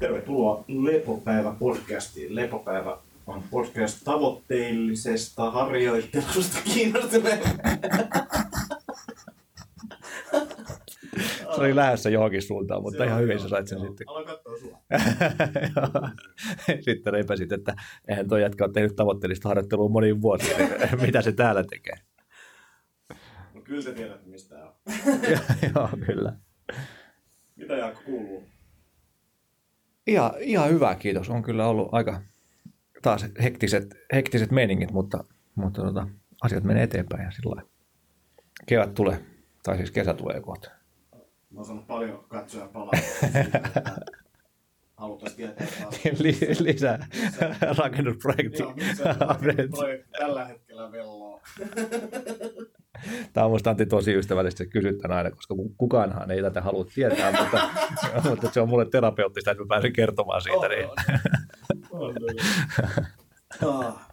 Tervetuloa Lepopäivä podcastiin. Lepopäivä on podcast tavoitteellisesta harjoittelusta kiinnostuneen. Se oli lähdössä johonkin suuntaan, mutta Se ihan hyvin joo, sä sait sen joo. sitten. Aloin katsoa sua. sitten repäsit, että eihän toi jätkä ole tehnyt tavoitteellista harjoittelua moniin vuosiin, mitä se täällä tekee. No kyllä te tiedätte mistä on. Joo, kyllä. Mitä Jaakko kuuluu? Ihan, ihan hyvä, kiitos. On kyllä ollut aika taas hektiset, hektiset meiningit, mutta, mutta tota, asiat menee eteenpäin ja sillä. Kevät tulee, tai siis kesä tulee kohta. Mä oon saanut paljon katsoja palautetta haluttaisiin tietää lisää rakennusprojekti. Joo, tällä hetkellä velloo. Tämä on musta Antti tosi ystävällisesti kysyttää aina, koska kukaanhan ei tätä halua tietää, mutta, mutta se on mulle terapeuttista, että mä pääsen kertomaan siitä. Niin. On, on. On, Ah.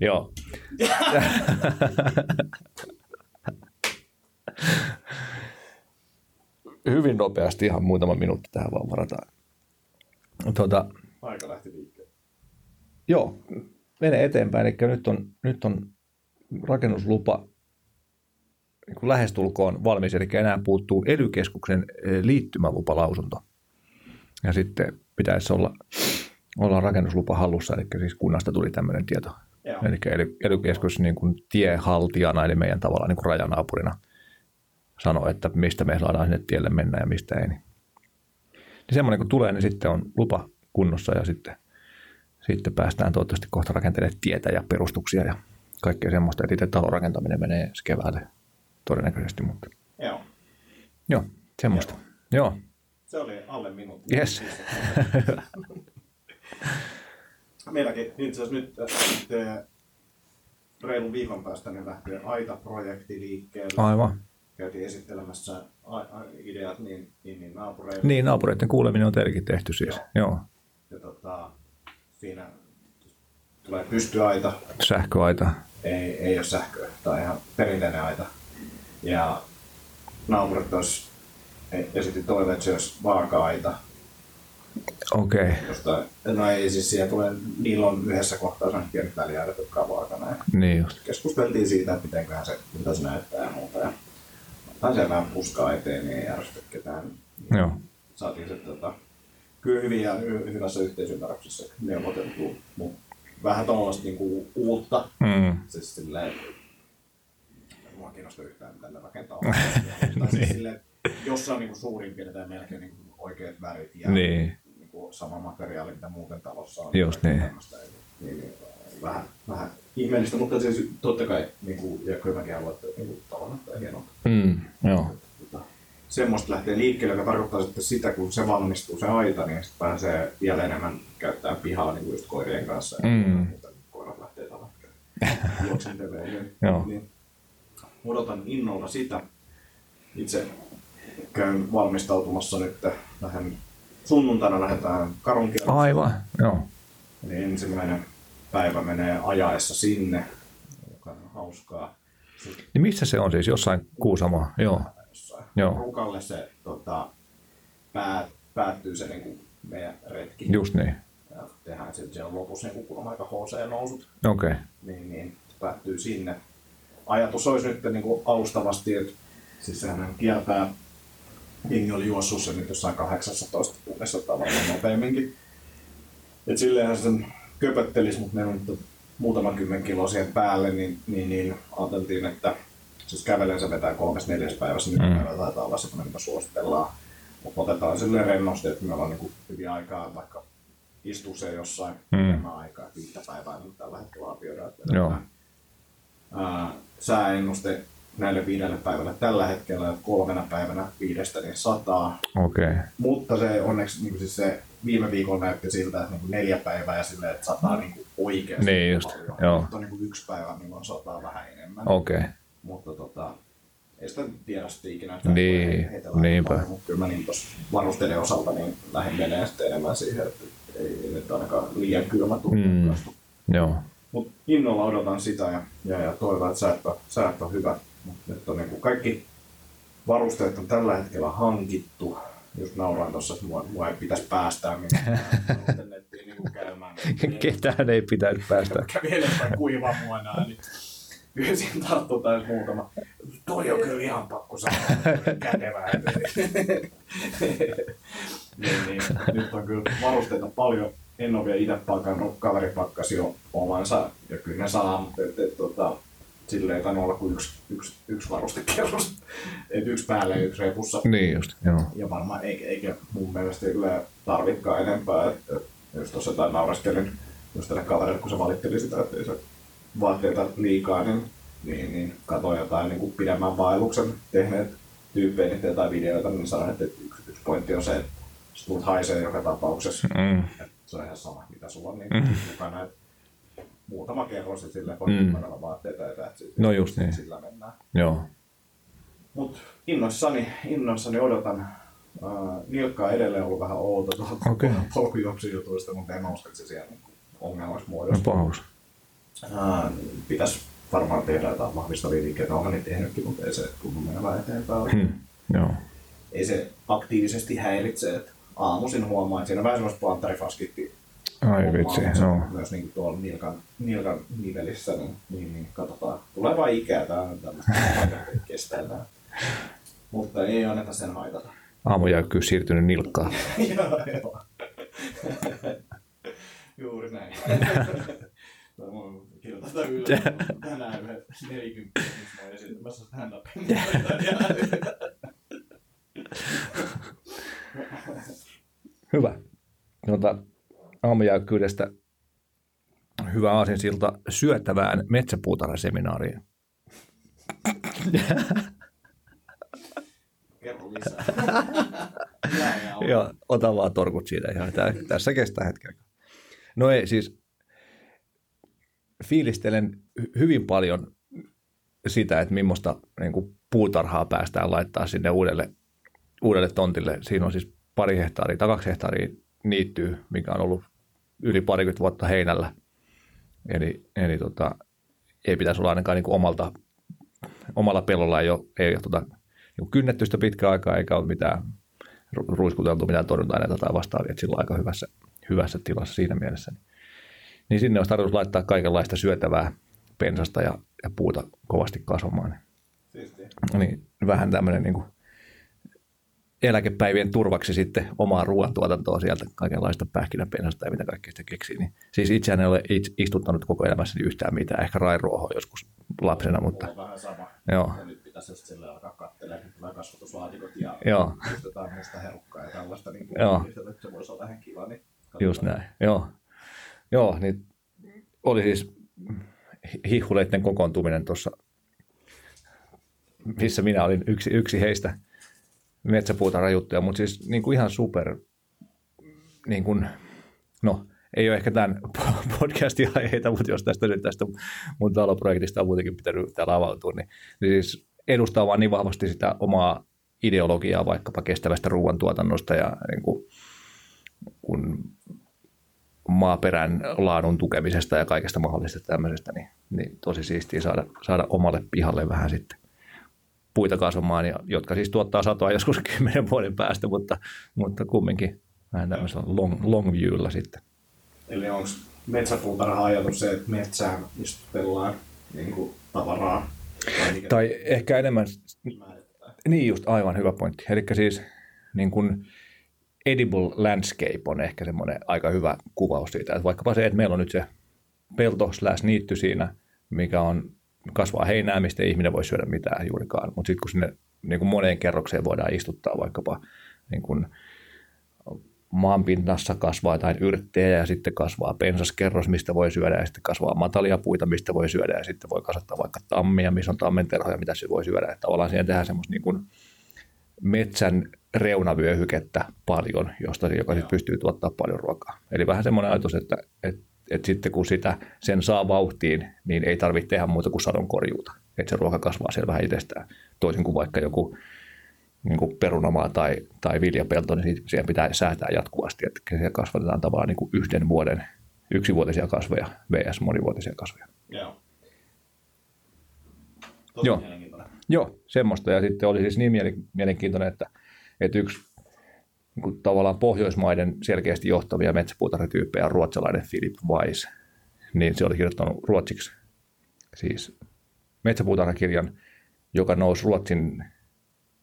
Joo. Hyvin nopeasti, ihan muutama minuutti tähän vaan varataan. Tuota, Aika lähti liikkeelle. joo, menee eteenpäin. Eli nyt on, nyt on rakennuslupa niin kuin lähestulkoon valmis, eli enää puuttuu ely liittymälupalausunto. Ja sitten pitäisi olla, olla rakennuslupa hallussa, eli siis kunnasta tuli tämmöinen tieto. Joo. Eli ely niin kuin tiehaltijana, eli meidän tavallaan niin kuin rajanaapurina sanoo, että mistä me saadaan sinne tielle mennä ja mistä ei. Niin, niin semmoinen kun tulee, niin sitten on lupa kunnossa ja sitten, sitten päästään toivottavasti kohta rakentelemaan tietä ja perustuksia ja kaikkea semmoista. Että itse talon rakentaminen menee ensi keväälle todennäköisesti, mutta Joo. joo, semmoista. Joo, Se oli alle minuutti. Yes. Meilläkin itse asiassa nyt lähtee reilun viikon päästä niin lähtee AITA-projekti liikkeelle. aivan. Käytiin esittelemässä ideat niin, niin, niin naapureille. Niin, naapureiden kuuleminen on teilläkin tehty siis. Joo. Ja tota, siinä tulee pystyaita, Sähköaita. ei, ei ole sähköä, tai ihan perinteinen aita. Ja naapurit olisi esitti toiveet, että se olisi vaaka-aita, Okei. Okay. josta, no ei siis siellä tulee, niillä on yhdessä kohtaa pienet väliaidat, jotka on vaakana. Niin just. keskusteltiin siitä, että mitenköhän se, mitä se näyttää ja muuta. Ja otetaan siellä vähän puskaa eteen, niin ei järjestä ketään. Joo. Saatiin se tota, kyllä hyvin ja hy- hyvässä yhteisymmärryksessä neuvoteltua, mutta vähän tuollaista niinku uutta. Mm. Siis silleen, mua kiinnostaa yhtään, mitä rakentaa. tai siis silleen, jos se on niinku suurin piirtein melkein niinku oikeat värit ja Niin. niinku sama materiaali, mitä muuten talossa on. Just niin. Tämmöistä, Niin, niin, vähän, vähän ihmeellistä, mutta siis totta kai, niinku, ja kyllä haluan, että niinku, talon näyttää hienolta. Mm. Joo. Tota, semmoista lähtee liikkeelle, joka tarkoittaa sitten sitä, kun se valmistuu se aita, niin sitten pääsee vielä enemmän käyttämään pihaa niin kuin just koirien kanssa. Ja Mm. kun koirat lähtee tällä. Niin, Joo. niin, odotan innolla sitä. Itse käyn valmistautumassa nyt. Lähden, sunnuntaina lähdetään karunkierrokselle. Aivan. Joo. Eli ensimmäinen päivä menee ajaessa sinne, joka on hauskaa. Sitten Niin missä se on siis? Jossain Kuusamo? Joo. jossain. Joo. Rukalle se tota, pää, päättyy se niin meidän retki. Just niin. Ja tehdään sitten siellä lopussa, niin kun on aika HC-nousut, Okei. Okay. niin, niin se päättyy sinne. Ajatus olisi nyt niin kuin alustavasti, että siis sehän kiertää, jengi oli juossut sen nyt jossain 18 tunnissa tavallaan nopeamminkin. Et silleenhän se sen köpöttelisi, mutta meillä on nyt muutama kymmen kiloa siihen päälle, niin, niin, niin ajateltiin, että siis kävelen se vetää kolmes neljäs päivässä, nyt Mm. mm. taitaa olla semmoinen, mitä suositellaan. Mutta otetaan silleen rennosti, että meillä on niin kuin hyvin aikaa vaikka istuu se jossain Mm. aikaa, viittä päivää niin tällä hetkellä arvioidaan. Että Joo. Ää, sääennuste näille viidelle päivälle tällä hetkellä, että kolmena päivänä viidestä niin sataa. Okay. Mutta se onneksi niin siis se viime viikolla näytti siltä, että niin kuin neljä päivää ja silleen, että sataa niin kuin oikeasti Niin just, paljon. joo. Mutta on niin kuin yksi päivä, milloin sataa vähän enemmän. Okei. Okay. Mutta tota, ei sitä tiedä sitten ikinä. Niin, ei heitellä niinpä. Mutta kyllä mä niin tuossa varusteiden osalta niin lähdin menee sitten enemmän siihen, että ei nyt ainakaan liian kylmä tunne. Mm. Joo. Mutta innolla odotan sitä ja, ja, ja toivon, että säät on, säät on hyvät. Mut nyt on niinku kaikki varusteet on tällä hetkellä hankittu. Just nauroin tuossa, että mua, mua ei pitäisi päästää minnekään nettiin niin käymään. Ketään ei pitäisi päästä. Kävi enemmän kuiva muonaa, niin pyysin tarttua tai muutama. Toi on kyllä ihan pakko sanoa, kätevää. niin, niin, nyt on kyllä varusteita paljon. En ole vielä itse pakannut, kaveri pakkasi jo omansa ja kyllä ne saa, mutta et, et, tota, silleen olla kuin yksi, yksi, yksi varustekerros. Et yksi päälle ja yksi repussa. Niin just, joo. Ja varmaan eikä, eikä mun mielestä kyllä tarvitkaan enempää. Että jos tuossa jotain nauraskelin just tälle kaverille, kun se valitteli sitä, että ei se vaatteita liikaa, niin, niin, niin katsoin jotain niin kuin pidemmän vaelluksen tehneet tyyppejä niin jotain videoita, niin sanoin, että yksi, yksi pointti on se, että sä tulet haisee joka tapauksessa. Mm. Että se on ihan sama, mitä sulla on niin mm. mukana. Että muutama kerros, silleen voi mm. vaatteita ja täht, No just niin. sillä mennään. Joo. Mut innoissani, innoissani odotan. Nilkka on edelleen ollut vähän outo tuolta okay. polkujuoksujutuista, mutta en usko, että se siellä niinku ongelmaksi No muodostuu. pahuus. Uh, pitäisi varmaan tehdä jotain vahvistavia liikkeitä, olen niin tehnytkin, mutta ei se tunnu menevän eteenpäin. Hmm. Joo. Ei se aktiivisesti häiritse, että aamuisin huomaa, että siinä on vähän semmoista planttarifaskitti Ai vitsi, joo. Myös niin kuin tuolla nilkan, nilkan nivelissä, niin, niin, niin katsotaan. Tulee vaan ikää, tämä on tämmöistä, kestää tämä. Mutta ei anneta sen haitata. Aamujäykkyys siirtynyt nilkkaan. joo, joo. Juuri näin. Tämä on kirjoitetaan ylös. Tänään yhdet 40, missä mä oon esiintymässä stand-upin. Hyvä. Tuota, aamujäykkyydestä hyvä aasinsilta syöttävään metsäpuutarhaseminaariin. Kerro lisää. Ja ota vaan torkut siitä ihan. Tää, tässä kestää hetken. No ei, siis fiilistelen hy- hyvin paljon sitä, että millaista niin kuin puutarhaa päästään laittaa sinne uudelle, uudelle tontille. Siinä on siis pari hehtaaria tai kaksi hehtaaria niittyy, mikä on ollut yli parikymmentä vuotta heinällä. Eli, eli tota, ei pitäisi olla ainakaan niin kuin omalta, omalla pellolla ei ole, ei ole tota, niin kynnetty sitä pitkään aikaa, eikä ole mitään ru- ruiskuteltu mitään torjunta-aineita tai vastaavia, että sillä on aika hyvässä, hyvässä tilassa siinä mielessä. Niin sinne olisi tarkoitus laittaa kaikenlaista syötävää pensasta ja, ja puuta kovasti kasvamaan. Siistiä. Niin vähän tämmöinen niin kuin eläkepäivien turvaksi sitten omaa ruoantuotantoa sieltä kaikenlaista pähkinäpensasta ja mitä kaikkea sitä keksii. Niin, siis itseään en ole itse istuttanut koko elämässäni yhtään mitään, ehkä rairuohoa joskus lapsena, mutta Mulla on vähän sama. joo, Ja nyt pitäisi just sille alkaa katselemaan, että tulee kasvatuslaatikot ja Joo. jotain musta herukkaa ja tällaista. Niin kuin, Joo. että se voisi olla vähän kiva. Niin just näin. Joo, joo niin oli siis hihuleiden kokoontuminen tuossa, missä minä olin yksi, yksi heistä metsäpuutarhajuttuja, mutta siis niin kuin ihan super, niin kuin, no ei ole ehkä tämän podcastin aiheita, mutta jos tästä nyt tästä mun taloprojektista on muutenkin pitänyt täällä avautua, niin, niin siis edustaa vaan niin vahvasti sitä omaa ideologiaa vaikkapa kestävästä ruoantuotannosta ja niin kuin, kun maaperän laadun tukemisesta ja kaikesta mahdollisesta tämmöisestä, niin, niin tosi siistiä saada, saada omalle pihalle vähän sitten puita kasvamaan, ja, jotka siis tuottaa satoa joskus kymmenen vuoden päästä, mutta, mutta kumminkin vähän tämmöisellä long, long viewlla sitten. Eli onko metsäpuutarha ajatus se, että metsään istutellaan niin kuin tavaraa? Tai, Tai ehkä enemmän, niin just aivan hyvä pointti, eli siis niin kuin edible landscape on ehkä semmoinen aika hyvä kuvaus siitä, että vaikkapa se, että meillä on nyt se pelto slash niitty siinä, mikä on kasvaa heinää, mistä ei ihminen voi syödä mitään juurikaan, mutta sitten kun sinne niin kuin moneen kerrokseen voidaan istuttaa vaikkapa niin kuin maanpinnassa kasvaa jotain yrttejä ja sitten kasvaa pensaskerros, mistä voi syödä ja sitten kasvaa matalia puita, mistä voi syödä ja sitten voi kasvattaa vaikka tammia, missä on tammenterhoja, mitä se voi syödä. Että tavallaan siihen tehdään semmoista niin kuin metsän reunavyöhykettä paljon, josta joka sitten pystyy tuottaa paljon ruokaa. Eli vähän semmoinen ajatus, että, että, että sitten kun sitä sen saa vauhtiin, niin ei tarvitse tehdä muuta kuin sadonkorjuuta. Että se ruoka kasvaa siellä vähän itsestään. Toisin kuin vaikka joku niin kuin perunamaa tai, tai viljapelto, niin siitä- siihen pitää säätää jatkuvasti, että siellä kasvatetaan tavallaan niin kuin yhden vuoden yksivuotisia kasveja vs. monivuotisia kasveja. Joo. Tosi Joo. Joo, semmoista. Ja sitten oli siis niin mielen- mielenkiintoinen, että, että yksi niin kuin tavallaan Pohjoismaiden selkeästi johtavia metsäpuutarhatyyppejä on ruotsalainen Philip Weiss. Niin se oli kirjoittanut ruotsiksi siis metsäpuutarhakirjan, joka nousi Ruotsin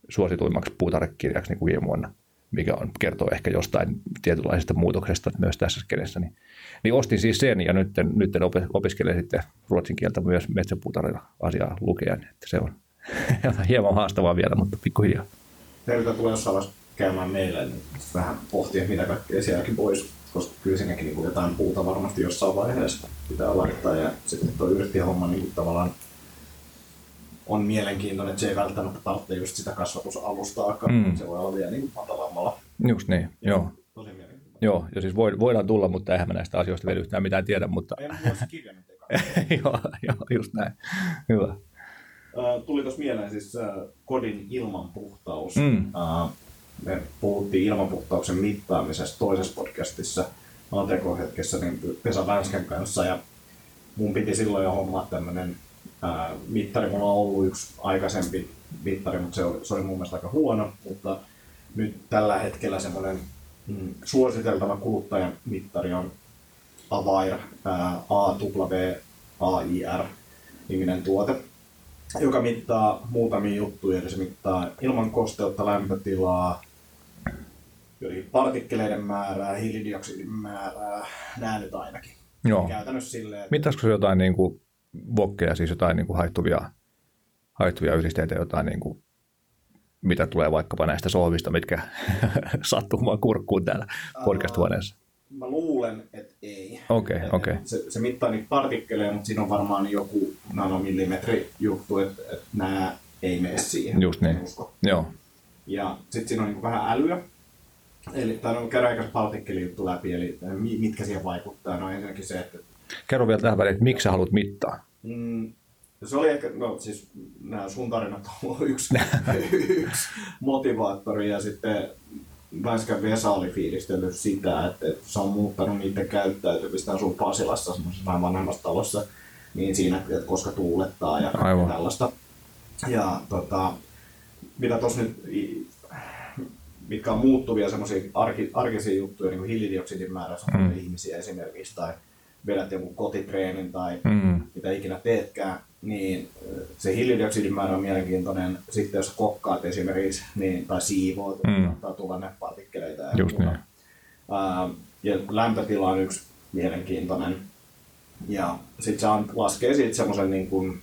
suosituimmaksi puutarhakirjaksi niin viime vuonna, mikä on, kertoo ehkä jostain tietynlaisesta muutoksesta myös tässä skenessä. Niin, niin ostin siis sen ja nyt, nyt opiskelen sitten ruotsin kieltä myös metsäpuutarhan asiaa lukea, että se on hieman haastavaa vielä, mutta pikkuhiljaa. Teiltä tulee jossain vaiheessa käymään meille, niin vähän pohtia, mitä kaikkea sielläkin pois, koska kyllä siinäkin niin jotain puuta varmasti jossain vaiheessa pitää laittaa ja sitten tuo yrttihomma niin tavallaan on mielenkiintoinen, että se ei välttämättä tarvitse just sitä kasvatusalustaakaan, mm. se voi olla vielä niin matalammalla. Just niin, ja joo. Tosi Joo, ja siis voidaan tulla, mutta eihän me näistä asioista vielä yhtään mitään tiedä. Mutta... Kirjannut joo, joo, just näin. Hyvä. Tuli tuossa mieleen siis kodin ilmanpuhtaus. Mm. Me puhuttiin ilmanpuhtauksen mittaamisesta toisessa podcastissa ATK-hetkessä niin Pesa Vänskän kanssa ja mun piti silloin jo hommaa tämmöinen ää, mittari. Mulla on ollut yksi aikaisempi mittari, mutta se oli, se oli mun mielestä aika huono, mutta nyt tällä hetkellä semmoinen mm, suositeltava kuluttajan mittari on Avair AWAIR niminen tuote, joka mittaa muutamia juttuja. Eli se mittaa ilman kosteutta, lämpötilaa, partikkeleiden määrää, hiilidioksidin määrää, nämä nyt ainakin. Joo. Käytännössä silleen, että... Mittaisiko se jotain niin kuin vokkeja, siis jotain niin kuin haittuvia, haittuvia yhdisteitä, jotain niin kuin, mitä tulee vaikkapa näistä sohvista, mitkä sattuu mua kurkkuun täällä podcast-huoneessa? Mä luulen, että ei. Okei, okay, okei. Okay. Se, se mittaa niitä partikkeleja, mutta siinä on varmaan joku nanomillimetri juttu, että, että nämä ei mene siihen. Just niin. Usko. Joo. Ja sitten siinä on niin vähän älyä. Eli tämä on käydään juttu läpi, eli mitkä siihen vaikuttaa. No ensinnäkin se, että Kerro vielä tähän väliin, että miksi sä haluat mittaa? Mm, se oli ehkä, no siis nämä sun tarinat on yksi, yksi motivaattori ja sitten Väiskän Vesa oli fiilistellyt sitä, että, että se on muuttanut niiden käyttäytymistä sun Pasilassa semmoisessa vanhemmassa talossa, niin siinä, että koska tuulettaa ja Aivan. tällaista. Ja tota, mitä tuossa nyt, mitkä on muuttuvia semmoisia arki, arkisia juttuja, niin kuin hiilidioksidin määrä mm. ihmisiä esimerkiksi, tai vedät jonkun kotitreenin tai mm. mitä ikinä teetkään, niin se hiilidioksidin määrä on mielenkiintoinen. Sitten jos kokkaat esimerkiksi niin, tai siivoat, mm. saattaa tulla partikkeleita ja Just niin. Ää, ja lämpötila on yksi mielenkiintoinen. Ja sitten se on, laskee siitä semmoisen niin kuin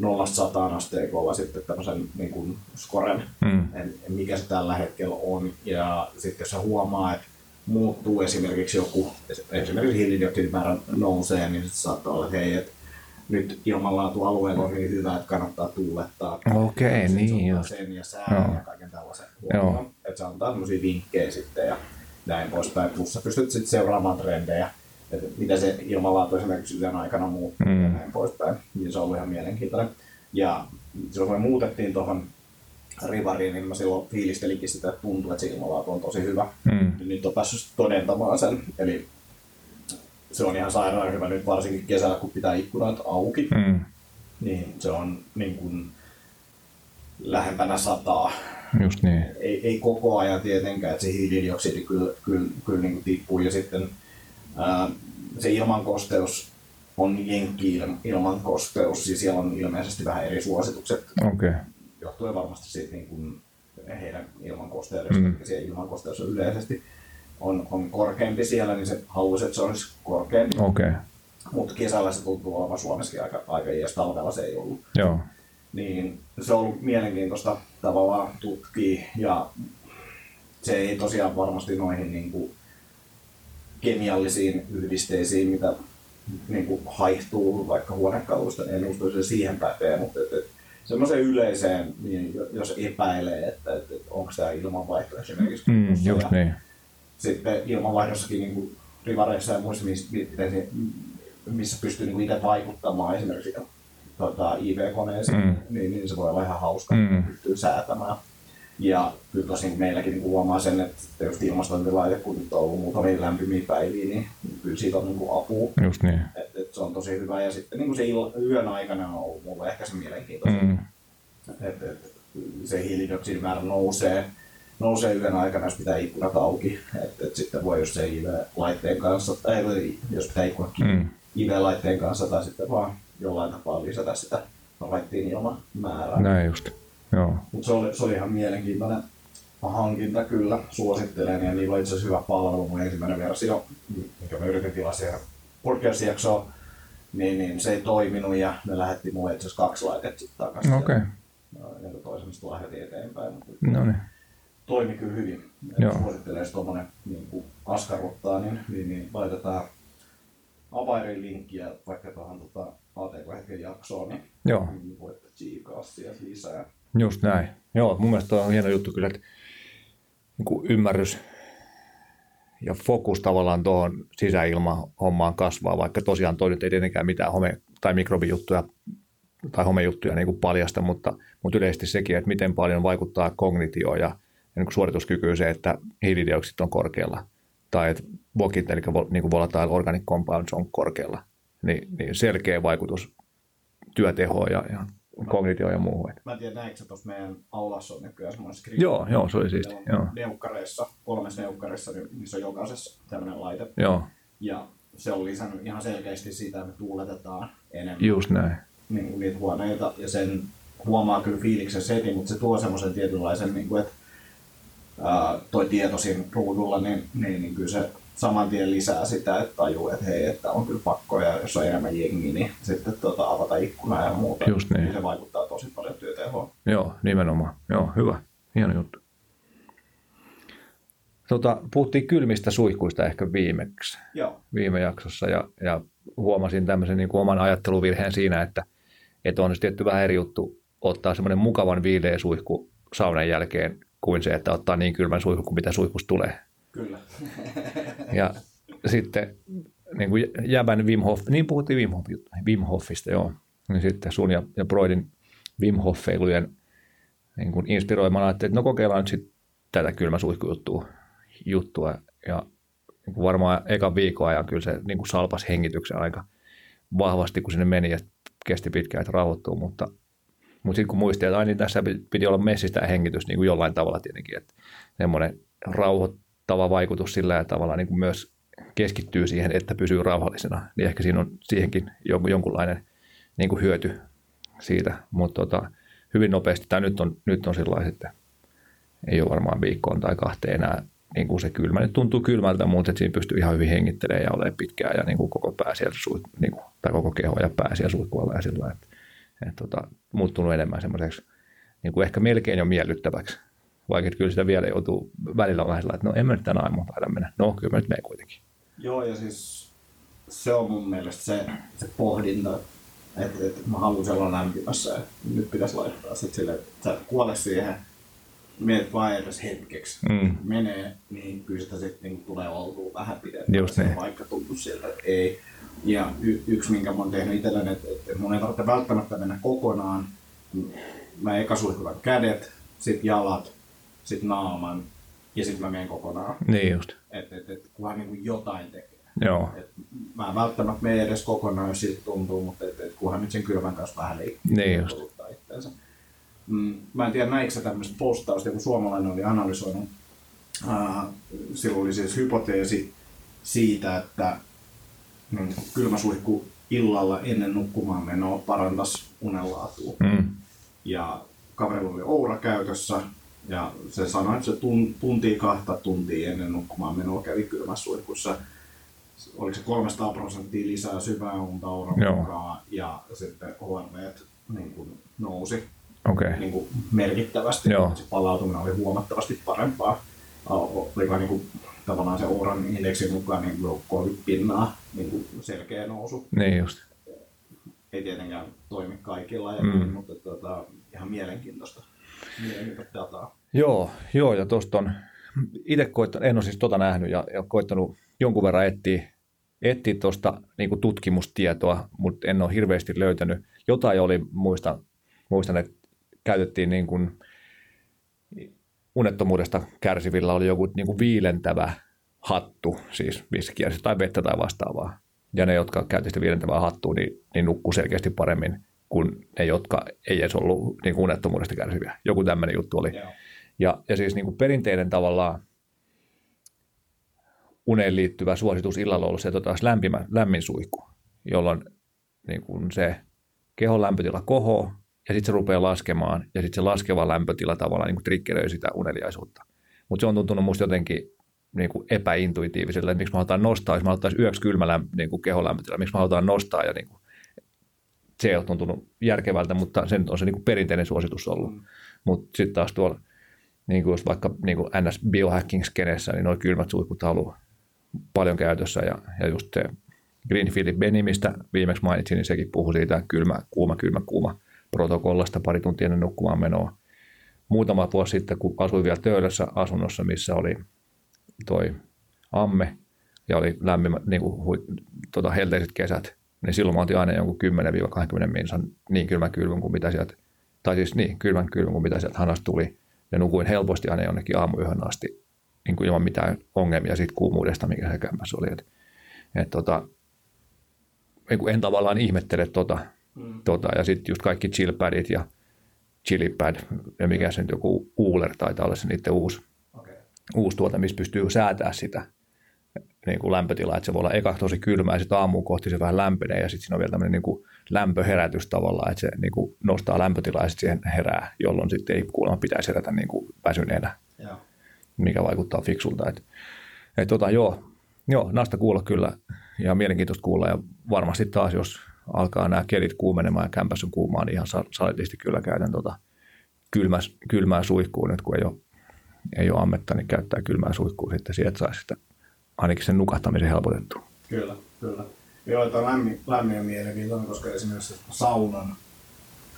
nollasta sataan asteikolla sitten tämmöisen niin kuin skoren, mm. mikä se tällä hetkellä on. Ja sitten jos huomaa, että muuttuu esimerkiksi joku, esimerkiksi hiilidioksidimäärä nousee, niin se saattaa olla, että hei, että nyt ilmanlaatualueella on niin hyvä, että kannattaa tuulettaa. Okei, okay, niin just. Sen ja sään Joo. ja kaiken tällaisen huomioon. Että se antaa sellaisia vinkkejä sitten ja näin poispäin. Plus sä pystyt sitten seuraamaan trendejä, että miten se ilmanlaatu esimerkiksi yön aikana muuttuu mm. ja näin poispäin. Niin se on ollut ihan mielenkiintoinen. Ja silloin kun me muutettiin tuohon rivariin, niin mä silloin fiilistelinkin sitä, että tuntuu, että se ilmanlaatu on tosi hyvä. Mm. Nyt on päässyt todentamaan sen. Eli se on ihan sairaan hyvä nyt varsinkin kesällä, kun pitää ikkunat auki. Mm. Niin se on niin kuin lähempänä sataa. Just niin. Ei, ei koko ajan tietenkään, että se hiilidioksidi kyllä, kyllä, kyllä niin kuin tippuu. Ja sitten se ilmankosteus on jenkki ilmankosteus, ja siellä on ilmeisesti vähän eri suositukset. Okay johtuen varmasti siitä niin kuin heidän ilmankosteudesta, mm. siellä ilmankosteus on yleisesti on, on korkeampi siellä, niin se haluaisi, että se olisi korkeampi. Okay. Mutta kesällä se tuntuu olevan Suomessakin aika, aika jees, talvella se ei ollut. Joo. Niin se on ollut mielenkiintoista tavallaan tutkia ja se ei tosiaan varmasti noihin niin kuin kemiallisiin yhdisteisiin, mitä niin kuin haihtuu vaikka huonekaluista, niin en usko, että se siihen pätee, mutta et, et, semmoiseen yleiseen, niin jos epäilee, että, että, että onko tämä ilmanvaihto esimerkiksi. Mm, just ja niin. Sitten ilmanvaihdossakin niin kuin rivareissa ja muissa, missä, missä pystyy niin itse vaikuttamaan esimerkiksi tota, IV-koneeseen, mm. niin, niin, se voi olla ihan hauska, mm. pystyy säätämään. Ja kyllä tosin meilläkin niin huomaa sen, että just ilmastointilaite, kun nyt on ollut muutamia lämpimiä päiviä, niin kyllä siitä on niin apua. Just niin. Et, et se on tosi hyvä. Ja sitten niin kuin se il- yön aikana on ollut mulle ehkä se mielenkiintoinen. Mm. Et, et, se hiilidioksidimäärä nousee nousee yhden aikana, jos pitää ikkunat auki. Et, et sitten voi just se IV-laitteen kanssa, tai jos pitää ikkunat Mm. IV-laitteen kanssa, tai sitten vaan jollain tapaa lisätä sitä laitteen ilman määrää. Näin just. Joo. Mutta se oli, se oli ihan mielenkiintoinen hankinta kyllä, suosittelen. Ja niillä oli itse asiassa hyvä palvelu, mun ensimmäinen versio, mikä mä yritin tilaa siihen podcast-jaksoon, niin, niin se ei toiminut ja ne lähetti mulle itse asiassa kaksi laitetta sitten takaisin. Okei. Ja, ja toisen sitten lahjoitin eteenpäin. No niin. toimi kyllä hyvin. Joo. Suosittelen, jos tuommoinen niin kuin askarruttaa, niin, niin, niin laitetaan avairin linkkiä vaikka tuohon tota, ATK-hetken jaksoon, niin, Joo. niin voitte tsiikaa sieltä lisää. Just näin. Joo, mun mielestä on hieno juttu kyllä, että niin ymmärrys ja fokus tavallaan tuohon sisäilmahommaan kasvaa, vaikka tosiaan toi nyt ei tietenkään mitään home- tai mikrobijuttuja tai homejuttuja niin kuin paljasta, mutta, mutta yleisesti sekin, että miten paljon vaikuttaa kognitioon ja, ja niin suorituskykyyn se, että hiilidioksidit on korkealla tai että VOCit, eli niin kuin volatile organic compounds on korkealla, niin, niin selkeä vaikutus työtehoon ja, ja kognitioon ja muuhun. Mä en tiedä, näetkö sä tuossa meidän aulassa on nykyään semmoinen skripti. Joo, joo, se oli siisti. Joo, neukkareissa, kolmessa neukkarissa, niin niissä on jokaisessa tämmöinen laite. joo, Ja se on lisännyt ihan selkeästi sitä, että me tuuletetaan enemmän just näin. niin kuin niitä huoneita. Ja sen huomaa kyllä fiiliksen setin, mutta se tuo semmoisen tietynlaisen, niin kuin, että ää, toi tieto siinä ruudulla, niin, niin, niin kyllä se saman tien lisää sitä, että tajuu, että hei, että on kyllä pakko, ja jos on enemmän jengi, niin sitten tota, avata ikkuna ja muuta. Just niin. Se vaikuttaa tosi paljon työtehoon. Joo, nimenomaan. Joo, hyvä. Hieno juttu. Tota, puhuttiin kylmistä suihkuista ehkä viimeksi, Joo. viime jaksossa ja, ja huomasin tämmöisen niin kuin oman ajatteluvirheen siinä, että, että on se tietty vähän eri juttu ottaa semmoinen mukavan viileä suihku saunan jälkeen kuin se, että ottaa niin kylmän suihku kuin mitä suihkusta tulee. Kyllä. Ja sitten niin kuin jäbän Wim Hof, niin puhuttiin Wim, Hof, Wim Hofista, joo. Niin sitten sun ja, ja Broidin Wim Hoffeilujen niin kuin inspiroimana, että no kokeillaan nyt sitten tätä kylmäsuihkujuttua juttua. Ja niin kuin varmaan ekan viikon ajan kyllä se niin kuin salpas hengityksen aika vahvasti, kun sinne meni ja kesti pitkään, että rauhoittuu, mutta mutta sitten kun muistin, että ai niin tässä piti olla messissä tämä hengitys niin kuin jollain tavalla tietenkin, että semmoinen rauhoittava vaikutus sillä tavalla niin kuin myös keskittyy siihen, että pysyy rauhallisena, niin ehkä siinä on siihenkin jonkun, jonkunlainen niin kuin hyöty siitä, mutta tota, hyvin nopeasti, tai nyt on, nyt on sillä että ei ole varmaan viikkoon tai kahteen enää niin kuin se kylmä. Nyt tuntuu kylmältä, mutta että siinä pystyy ihan hyvin hengittelemään ja olemaan pitkään ja niin kuin koko pää siellä, suih, niin kuin, tai koko keho ja pää siellä ja sillä lailla, että, että tota, muuttunut enemmän semmoiseksi niin kuin ehkä melkein jo miellyttäväksi. Vaikka kyllä sitä vielä joutuu välillä vähän sellainen, että no en mä nyt tänä aamuna taida mennä. No kyllä mä nyt menen kuitenkin. Joo, ja siis se on mun mielestä se, se pohdinta, että, että mä haluan olla lämpimässä, että nyt pitäisi laittaa sit sille, että sä et kuole siihen, mietit vaan edes hetkeksi. Mm. Menee, niin kyllä sitä sitten niin tulee oltua vähän pidempään, Just niin. vaikka tuntuu siltä, että ei. Ja y- yksi, minkä mä oon tehnyt itselleni, että, että mun ei tarvitse välttämättä mennä kokonaan. Mä eka suihkutan kädet, sit jalat, sit naaman ja sitten mä menen kokonaan. Niin just. Että et, et, kunhan niin kuin jotain tekee. Joo. Et mä en välttämättä mene edes kokonaan, jos siltä tuntuu, mutta et, et, kunhan nyt sen kylmän kanssa vähän leikkii. Niin just. itteensä. Mm, mä en tiedä, näikö sä tämmöistä postausta, kun suomalainen oli analysoinut. Ää, silloin oli siis hypoteesi siitä, että mm, kylmäsuihku illalla ennen nukkumaan menoa parantaisi unenlaatua. Mm. Ja kaverilla oli Oura käytössä ja se sanoi, että se tun- tuntia kahta tuntia ennen nukkumaan menoa kävi kylmässä suihkussa. Oliko se 300 prosenttia lisää syvää unta mukaan ja sitten HRV niin kuin nousi. Okay. niin kuin merkittävästi. Joo. Se palautuminen oli huomattavasti parempaa. Oliko niin kuin, tavallaan se Ouran indeksin mukaan niin kuin 30 pinnaa niin kuin selkeä nousu Niin just. ei tietenkään toimi kaikilla, ja Mm. mutta tota, ihan mielenkiintoista. Joo, joo ja tuosta on, itse koittanut, en ole siis tota nähnyt ja, ja koittanut jonkun verran etsiä, etsiä tuosta niin tutkimustietoa, mutta en ole hirveästi löytänyt. Jotain oli, muistan, muistan että käytettiin niin kuin unettomuudesta kärsivillä oli joku niin kuin viilentävä hattu, siis viskiä tai vettä tai vastaavaa. Ja ne, jotka käytti sitä viilentävää hattua, niin, niin nukkuu selkeästi paremmin kuin ne, jotka ei edes ollut niin kuin unettomuudesta kärsiviä. Joku tämmöinen juttu oli. Joo. Ja, ja siis niin kuin perinteinen tavallaan uneen liittyvä suositus illalla on ollut se, että otetaan lämpimä, lämmin suihku, jolloin niin kuin se kehon lämpötila kohoo ja sitten se rupeaa laskemaan ja sitten se laskeva lämpötila tavallaan niin kuin triggeröi sitä uneliaisuutta. Mutta se on tuntunut musta jotenkin niin kuin epäintuitiiviselle, että miksi mä halutaan nostaa, jos mä halutaan yöksi kylmä lämpö, niin kuin kehon lämpötila, miksi mä halutaan nostaa ja niin kuin, se on tuntunut järkevältä, mutta sen on se niin kuin perinteinen suositus ollut. Mm. Mutta sitten taas tuolla niin kuin vaikka niin kuin NS biohacking-skenessä, niin nuo kylmät suihkut on ollut paljon käytössä ja, ja just se Greenfieldin Benny, mistä viimeksi mainitsin, niin sekin puhui siitä kylmä, kuuma, kylmä, kuuma protokollasta pari tuntia ennen nukkumaan menoa. Muutama vuosi sitten, kun asuin vielä Töölössä asunnossa, missä oli toi amme ja oli lämmin, niin kuin, hui, tota, helteiset kesät, niin silloin mä otin aina jonkun 10-20 minsan niin kylmän kylvyn kuin mitä sieltä, tai siis niin kylmän kylvyn kuin mitä sieltä hanasta tuli. Ja nukuin helposti aina jonnekin aamuyhön asti niin kuin ilman mitään ongelmia siitä kuumuudesta, mikä se kämpässä oli. Et, et tota, niin en tavallaan ihmettele tota, mm. tota ja sitten just kaikki chillpadit ja chilipad ja mikä se nyt joku Uuler taitaa olla se niiden uusi, okay. uusi tuote, missä pystyy säätämään sitä niin kuin lämpötilaa, että se voi olla eka tosi kylmää ja sitten aamuun kohti se vähän lämpenee ja sitten siinä on vielä tämmöinen niin kuin lämpöherätys tavallaan, että se niin kuin nostaa lämpötilaa ja sitten siihen herää, jolloin sitten ei kuulemma pitäisi herätä niin kuin väsyneenä. Yeah mikä vaikuttaa fiksulta. Et, et tota, joo, joo, nasta kuulla kyllä ja mielenkiintoista kuulla ja varmasti taas, jos alkaa nämä kelit kuumenemaan ja kämpäs on kuumaa, niin ihan saletisti kyllä käytän tota kylmää, kylmää suihkua nyt, kun ei ole, ei ole ammetta, niin käyttää kylmää suihkua sitten, sieltä saisi sitä ainakin sen nukahtamisen helpotettua. Kyllä, kyllä. Joo, että on lämmin, lämmin ja mielenkiintoinen, koska esimerkiksi saunan,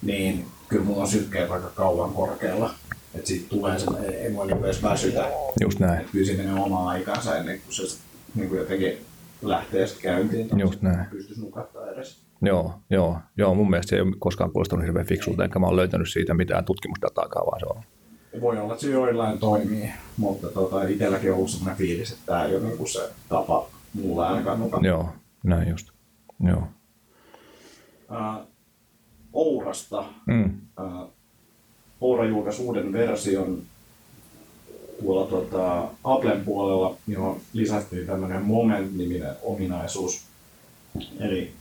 niin kyllä mulla on sykkeet aika kauan korkealla että siitä tulee sen, ei voi niinku edes väsytä. Just näin. Että kyllä siinä menee omaa aikansa ennen kuin se niin kuin jotenkin lähtee sitten käyntiin. Just näin. Pystyisi nukahtaa edes. Joo, joo, joo, mun mielestä se ei ole koskaan kuulostanut hirveän fiksulta, enkä mä oon löytänyt siitä mitään tutkimusdataakaan, vaan se on. Voi olla, että se joillain toimii, mutta tota, itselläkin on ollut sellainen fiilis, että tämä ei ole niin se tapa mulla ainakaan nukahtaa. Joo, näin just. Joo. Uh, Ourasta. Mm. Uh, Oura julkaisi uuden version tuolla tota, Applen puolella, johon lisättiin tämmöinen Moment-niminen ominaisuus. Eli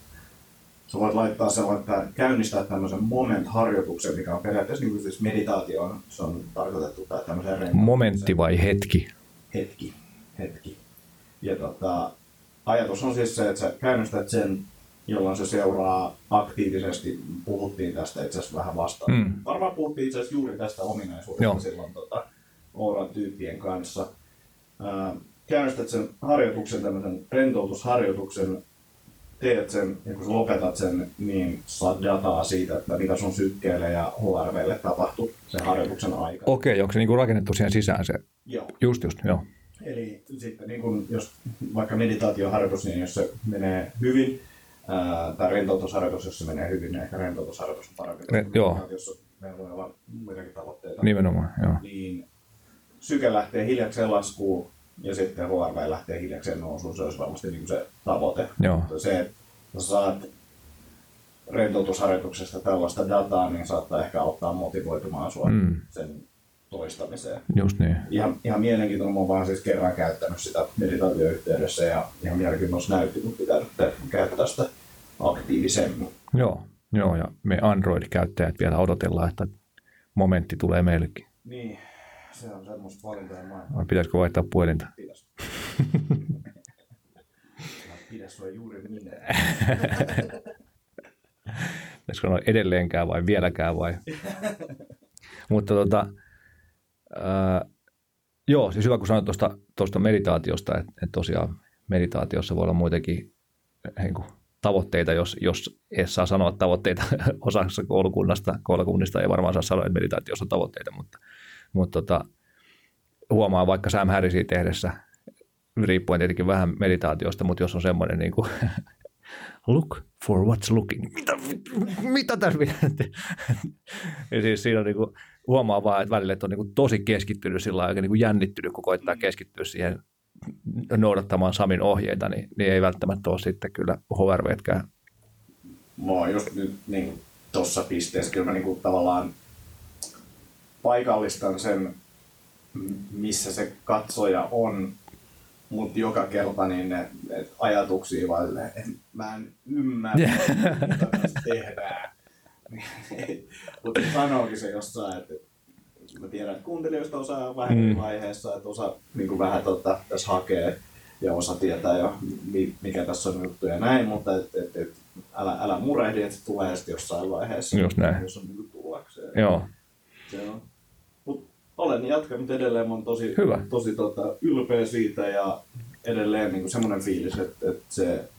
sä voit laittaa että käynnistää tämmöisen moment-harjoituksen, mikä on periaatteessa niin siis meditaatioon, se on tarkoitettu tai tämmöisen Momentti vai hetki? Hetki, hetki. Ja tota, ajatus on siis se, että sä käynnistät sen jolloin se seuraa aktiivisesti. Puhuttiin tästä itse asiassa vähän vastaan. Mm. Varmaan puhuttiin itse asiassa juuri tästä ominaisuudesta Joo. silloin tota, Ouran tyyppien kanssa. Äh, käynnistät sen harjoituksen, tämmöisen rentoutusharjoituksen, teet sen ja kun sä lopetat sen, niin saat dataa siitä, että mitä sun sykkeelle ja HRVlle tapahtui sen harjoituksen aikana. Okei, okay, onko se niinku rakennettu siihen sisään se? Joo. Just, just, joo. Eli sitten niin kun, jos vaikka meditaatioharjoitus, niin jos se menee hyvin, tämä rentoutusharjoitus, jos se menee hyvin, niin ehkä rentoutusharjoitus on parempi. Re, joo. Jos meillä voi olla muitakin tavoitteita. Nimenomaan, joo. Niin syke lähtee hiljakseen laskuun ja sitten HRV lähtee hiljakseen nousuun. Se olisi varmasti niin se tavoite. Joo. Mutta se, että saat rentoutusharjoituksesta tällaista dataa, niin saattaa ehkä auttaa motivoitumaan sinua mm. sen toistamiseen. Just niin. Ihan, ihan mielenkiintoinen, mä oon vaan siis kerran käyttänyt sitä meditaatioyhteydessä ja ihan mielenkiintoista näytti, mutta pitää käyttää sitä aktiivisemmin. Joo, joo ja me Android-käyttäjät vielä odotellaan, että momentti tulee meillekin. Niin, se on semmoista valintoja maailmaa. Pitäisikö vaihtaa puhelinta? Pitäis. Pidä sua juuri minä. Pitäisikö olla edelleenkään vai vieläkään vai? Mutta tota, Öö, joo, siis hyvä kun sanoit tuosta, tuosta meditaatiosta, että, että tosiaan meditaatiossa voi olla muitakin niin kuin, tavoitteita, jos, jos ei saa sanoa tavoitteita osassa koulukunnasta, koulukunnista ei varmaan saa sanoa, että meditaatiossa on tavoitteita, mutta, mutta tota, huomaa vaikka Sam Harrisin tehdessä, riippuen tietenkin vähän meditaatiosta, mutta jos on semmoinen niin kuin, look for what's looking. Mitä, mitä tässä ja siis siinä on niin kuin, huomaa vaan, että välillä että on niin kuin tosi keskittynyt sillä aika niin jännittynyt, kun koittaa keskittyä siihen noudattamaan Samin ohjeita, niin, niin ei välttämättä ole sitten kyllä HRVtkään. Mä oon just nyt niin tuossa pisteessä, kyllä mä niin kuin tavallaan paikallistan sen missä se katsoja on, mutta joka kerta niin ne, ne ajatuksia vaan silleen, että mä en ymmärrä, mitä tässä tehdään. mutta sanookin se jossain, että mä tiedän, että kuuntelijoista osa vähän mm. vaiheessa, että osa niin vähän tota, tässä hakee ja osa tietää jo, mikä tässä on juttu ja näin, mutta et, et, et, älä, älä murehdi, että se tulee sitten jossain vaiheessa, Just näin. jos on niin tullakseen. Joo. Se on. Olen jatkanut edelleen, mä olen tosi, Hyvä. tosi tota, ylpeä siitä ja edelleen niin semmoinen fiilis, että, että se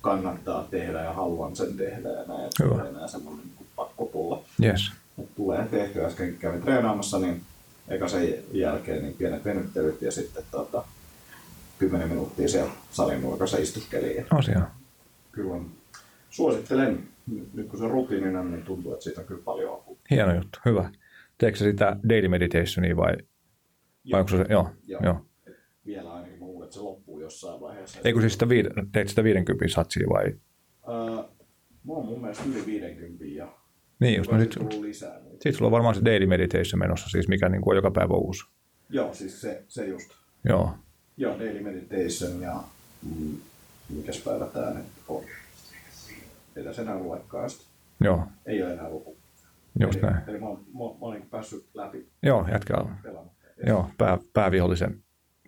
kannattaa tehdä ja haluan sen tehdä ja näin, että Hyvä. enää semmoinen niin pakko tulla. Yes. Et tulee tehtyä, äsken kävin treenaamassa, niin eka sen jälkeen niin pienet venyttelyt ja sitten tota, 10 minuuttia siellä salin nurkassa istuskeliin. Asia. Kyllä on. Suosittelen, nyt kun se on rutiinina, niin tuntuu, että siitä on kyllä paljon apua. Hieno juttu, hyvä. Teekö sitä daily meditationia vai, joo. vai onko se, joo, joo. joo. Vielä ainakin, mä luulen, että se loppuu jossain vaiheessa. Eikö siis sitä, viid, teet sitä 50 satsia vai? Uh, mä oon mun mielestä yli 50 ja niin, just, no sit, lisää. Niin. Sitten sulla on varmaan se daily meditation menossa, siis mikä niin kuin on joka päivä uusi. Joo, siis se, se just. Joo. Joo, daily meditation ja mm, mikäs päivä tää nyt on. Ei tässä enää luekaan sitä. Joo. Ei ole enää luku. Just eli, näin. Eli mä, mä, mä olen päässyt läpi. Joo, jatkaa. Joo, pää, päävihollisen,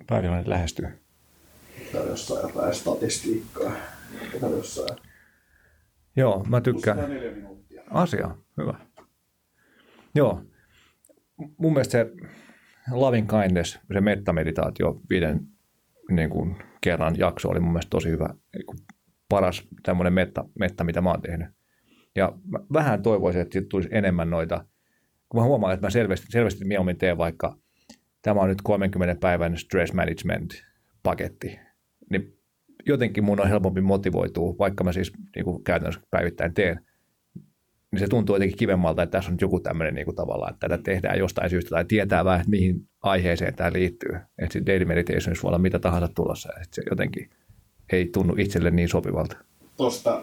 päävihollinen lähestyy. Tää on jossain jotain statistiikkaa. Tää jossain. Joo, mä tykkään. Asia, hyvä. Joo, mun mielestä se loving kindness, se mettameditaatio viiden niin kuin, kerran jakso oli mun mielestä tosi hyvä, niin paras tämmöinen metta, metta, mitä mä oon tehnyt. Ja mä vähän toivoisin, että tulisi enemmän noita, kun mä huomaan, että mä selvästi, selvästi mieluummin teen vaikka, tämä on nyt 30 päivän stress management paketti, niin jotenkin mun on helpompi motivoitua, vaikka mä siis niin kuin käytännössä päivittäin teen, niin se tuntuu jotenkin kivemmalta, että tässä on joku tämmöinen niin kuin tavallaan, että tätä tehdään jostain syystä tai tietää vähän, että mihin aiheeseen tämä liittyy. Että se daily meditation voi olla mitä tahansa tulossa, että se jotenkin ei tunnu itselle niin sopivalta. Tuosta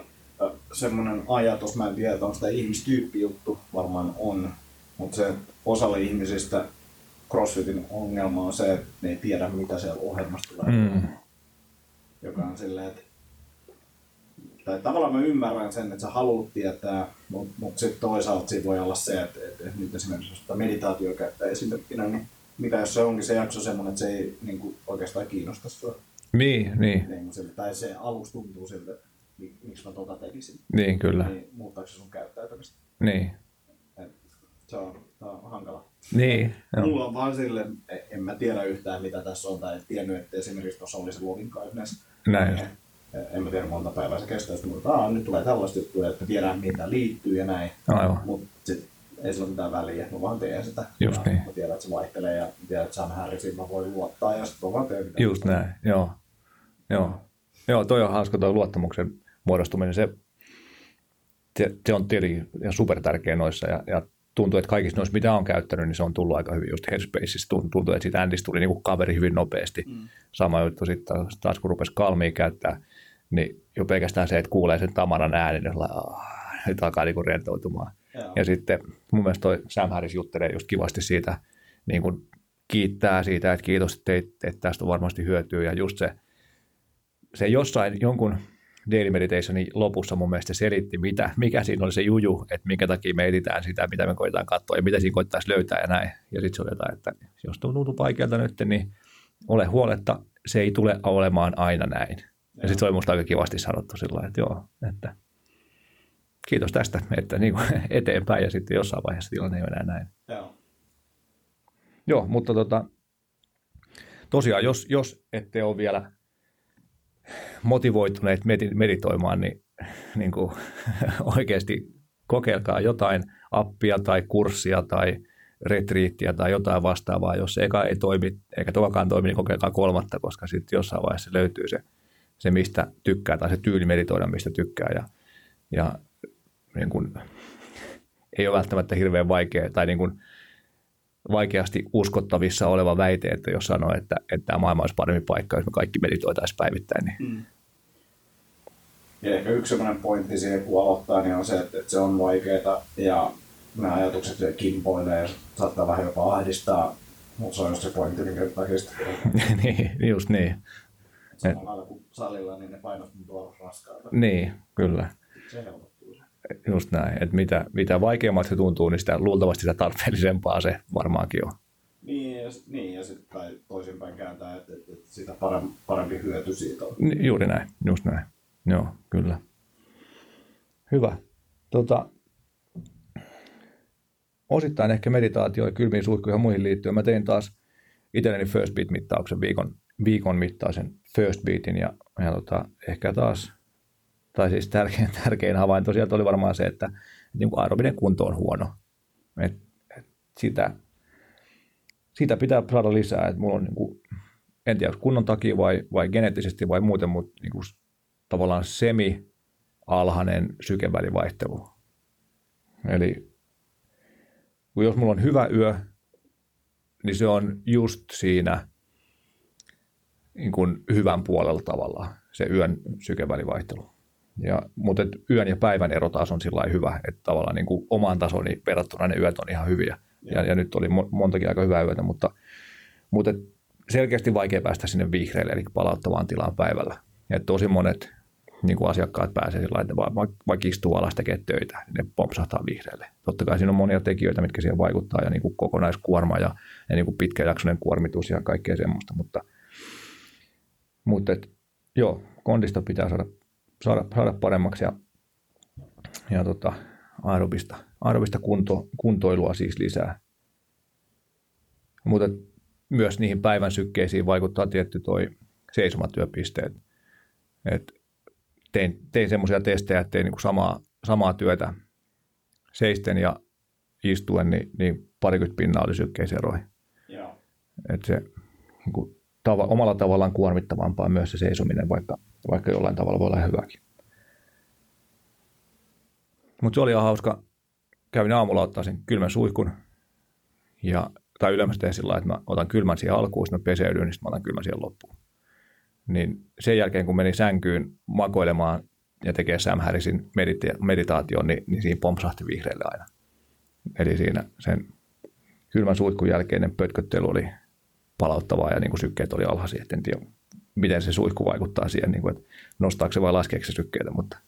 semmoinen ajatus, mä en tiedä, onko sitä ihmistyyppijuttu, varmaan on, mutta se osalle ihmisistä CrossFitin ongelma on se, että ne ei tiedä, mitä siellä ohjelmassa tulee. Mm. Joka on silleen, että tai tavallaan mä ymmärrän sen, että sä haluat tietää, mutta mut sitten toisaalta siinä voi olla se, että, että, nyt esimerkiksi jos meditaatio käyttää esimerkkinä, niin mitä jos se onkin se jakso semmoinen, että se ei niin kuin, oikeastaan kiinnosta sua. Niin, niin. niin tai se alus tuntuu siltä, että miksi mä tota tekisin. Niin, kyllä. Niin, muuttaako se sun käyttäytymistä? Niin. Et, se on, on hankala. Niin. Mulla on vaan sille, en mä tiedä yhtään mitä tässä on, tai en tiennyt, että esimerkiksi tuossa oli se loving kindness. Näin. Niin, en mä tiedä monta päivää se kestää, mutta nyt tulee tällaista juttuja, että tiedään mitä liittyy ja näin. Aivan. Mutta ei sillä ole mitään väliä, mä vaan teen sitä. Just ja niin. Mä tiedän, että se vaihtelee ja tiedän, että Sam Harrisin mä voin luottaa ja sitten mä vaan teen mitä. Just näin, joo. Joo. Joo, toi on hauska toi luottamuksen muodostuminen. Se, se, on tietenkin ja super tärkeä noissa ja, ja tuntuu, että kaikissa noissa, mitä on käyttänyt, niin se on tullut aika hyvin. Just Headspaceissa tuntuu, että siitä Andista tuli niin kuin kaveri hyvin nopeasti. Mm. Sama juttu sitten taas, kun rupesi kalmiin käyttää, niin jo pelkästään se, että kuulee sen Tamaran äänen, niin nyt alkaa niinku rentoutumaan. Joo. Ja sitten mun mielestä toi Sam Harris juttelee just kivasti siitä, niin kuin kiittää siitä, että kiitos, että, teit, että tästä on varmasti hyötyä. Ja just se, se jossain jonkun Daily Meditationin lopussa mun mielestä selitti, mitä, mikä siinä oli se juju, että minkä takia me editään sitä, mitä me koitetaan katsoa ja mitä siinä koittaisi löytää ja näin. Ja sitten se oli jotain, että jos tuntuu vaikealta nyt, niin ole huoletta, se ei tule olemaan aina näin. Ja sitten se oli musta aika kivasti sanottu sillä että joo, että kiitos tästä, että niin kuin eteenpäin ja sitten jossain vaiheessa tilanne ei enää näin. Joo. Joo, mutta tota, tosiaan, jos, jos ette ole vielä motivoituneet meditoimaan, niin, niin kuin, oikeasti kokeilkaa jotain appia tai kurssia tai retriittiä tai jotain vastaavaa. Jos eka ei toimi, eikä tokakaan toimi, niin kokeilkaa kolmatta, koska sitten jossain vaiheessa löytyy se – se, mistä tykkää, tai se tyyli meditoida, mistä tykkää. Ja, ja niin kuin, ei ole välttämättä hirveän vaikea, tai niin kuin, vaikeasti uskottavissa oleva väite, että jos sanoo, että, että tämä maailma olisi parempi paikka, jos me kaikki meditoitaisiin päivittäin. Niin. Mm. Ja ehkä yksi sellainen pointti siihen, kun aloittaa, niin on se, että, että se on vaikeaa ja nämä ajatukset kimpoilee ja saattaa vähän jopa ahdistaa. Mutta se on just se pointti, minkä takia niin, just niin. samalla lailla kuin salilla, niin ne painot tuntuu olla raskaita. Niin, kyllä. Se se. Just näin. Että mitä, mitä vaikeammalta se tuntuu, niin sitä luultavasti sitä tarpeellisempaa se varmaankin on. Niin, ja, niin, ja sitten kai toisinpäin kääntää, että, että, että sitä parempi, parempi hyöty siitä on. Ni- Juuri näin, just näin. Joo, kyllä. Hyvä. Tota, osittain ehkä meditaatio ja kylmiin suihkuihin ja muihin liittyen. Mä tein taas itselleni first beat mittauksen viikon, viikon mittaisen first beatin ja, ja tota, ehkä taas, tai siis tärkein, tärkein havainto sieltä oli varmaan se, että, että niin kuin aerobinen kunto on huono. Et, et sitä, sitä pitää saada lisää. Et mulla on niin kuin, en tiedä, kunnon takia vai, vai geneettisesti vai muuten, mutta niin kuin tavallaan semi-alhainen sykevälivaihtelu. Eli kun jos mulla on hyvä yö, niin se on just siinä niin kuin hyvän puolella tavallaan se yön sykevälivaihtelu. Ja, mutta et yön ja päivän ero taas on sillä hyvä, että tavallaan niin kuin omaan tasoni verrattuna ne yöt on ihan hyviä. Ja, ja nyt oli mo- montakin aika hyvää yötä, mutta, mutta et selkeästi vaikea päästä sinne vihreille, eli palauttavaan tilaan päivällä. Ja tosi monet niin kuin asiakkaat pääsee sillä että vaikka, vaikka istuu alas tekee töitä, niin ne pompsahtaa vihreille. Totta kai siinä on monia tekijöitä, mitkä siihen vaikuttaa, ja niin kuin kokonaiskuorma ja, ja niin kuin pitkäjaksoinen kuormitus ja kaikkea semmoista, mutta, mutta et, joo, kondista pitää saada, saada, saada paremmaksi ja, ja tota, aerobista, aerobista kunto, kuntoilua siis lisää. Mutta myös niihin päivän sykkeisiin vaikuttaa tietty toi seisomatyöpisteet. Et tein, tein semmoisia testejä, että tein niinku samaa, samaa työtä seisten ja istuen, niin, niin parikymmentä pinnaa oli sykkeiseroja. Et se niinku, tava, omalla tavallaan kuormittavampaa myös se seisominen, vaikka, vaikka jollain tavalla voi olla hyväkin. Mutta se oli ihan hauska. Kävin aamulla ottaa sen kylmän suihkun. Ja, tai yleensä teen sillä että mä otan kylmän siihen alkuun, sitten mä peseydyn, niin sitten mä otan kylmän siihen loppuun. Niin sen jälkeen, kun menin sänkyyn makoilemaan ja tekee Sam Harrisin medita- meditaation, niin, niin siinä pompsahti vihreälle aina. Eli siinä sen kylmän suihkun jälkeinen pötköttely oli palauttavaa ja niin kuin sykkeet oli alhaisia. En tiedä, miten se suihku vaikuttaa siihen, niin kuin, että nostaako se vai laskeeko se sykkeitä, mutta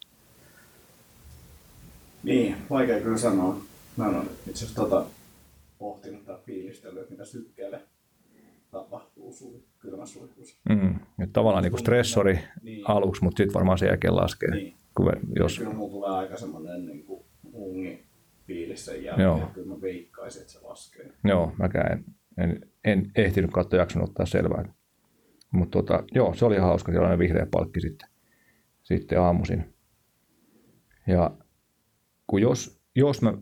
Niin, vaikea kyllä sanoa. Mä en ole itse asiassa tota, pohtinut tai fiilistellyt, että mitä sykkeelle tapahtuu sui, kylmässä suihkussa. mm, että tavallaan niin kuin stressori Niin. aluksi, mutta sitten varmaan sen jälkeen laskee. Niin. Kun jos, Kyllä mulla tulee aika semmoinen niin kuin ungi fiilis sen jälkeen, Joo. että kyllä mä veikkaisin, että se laskee. joo, mäkään en, en, en ehtinyt katsoa jakson ottaa selvää. Mutta tota, joo, se oli hauska, sellainen vihreä palkki sitten, sitten aamuisin. Ja kun jos, jos mä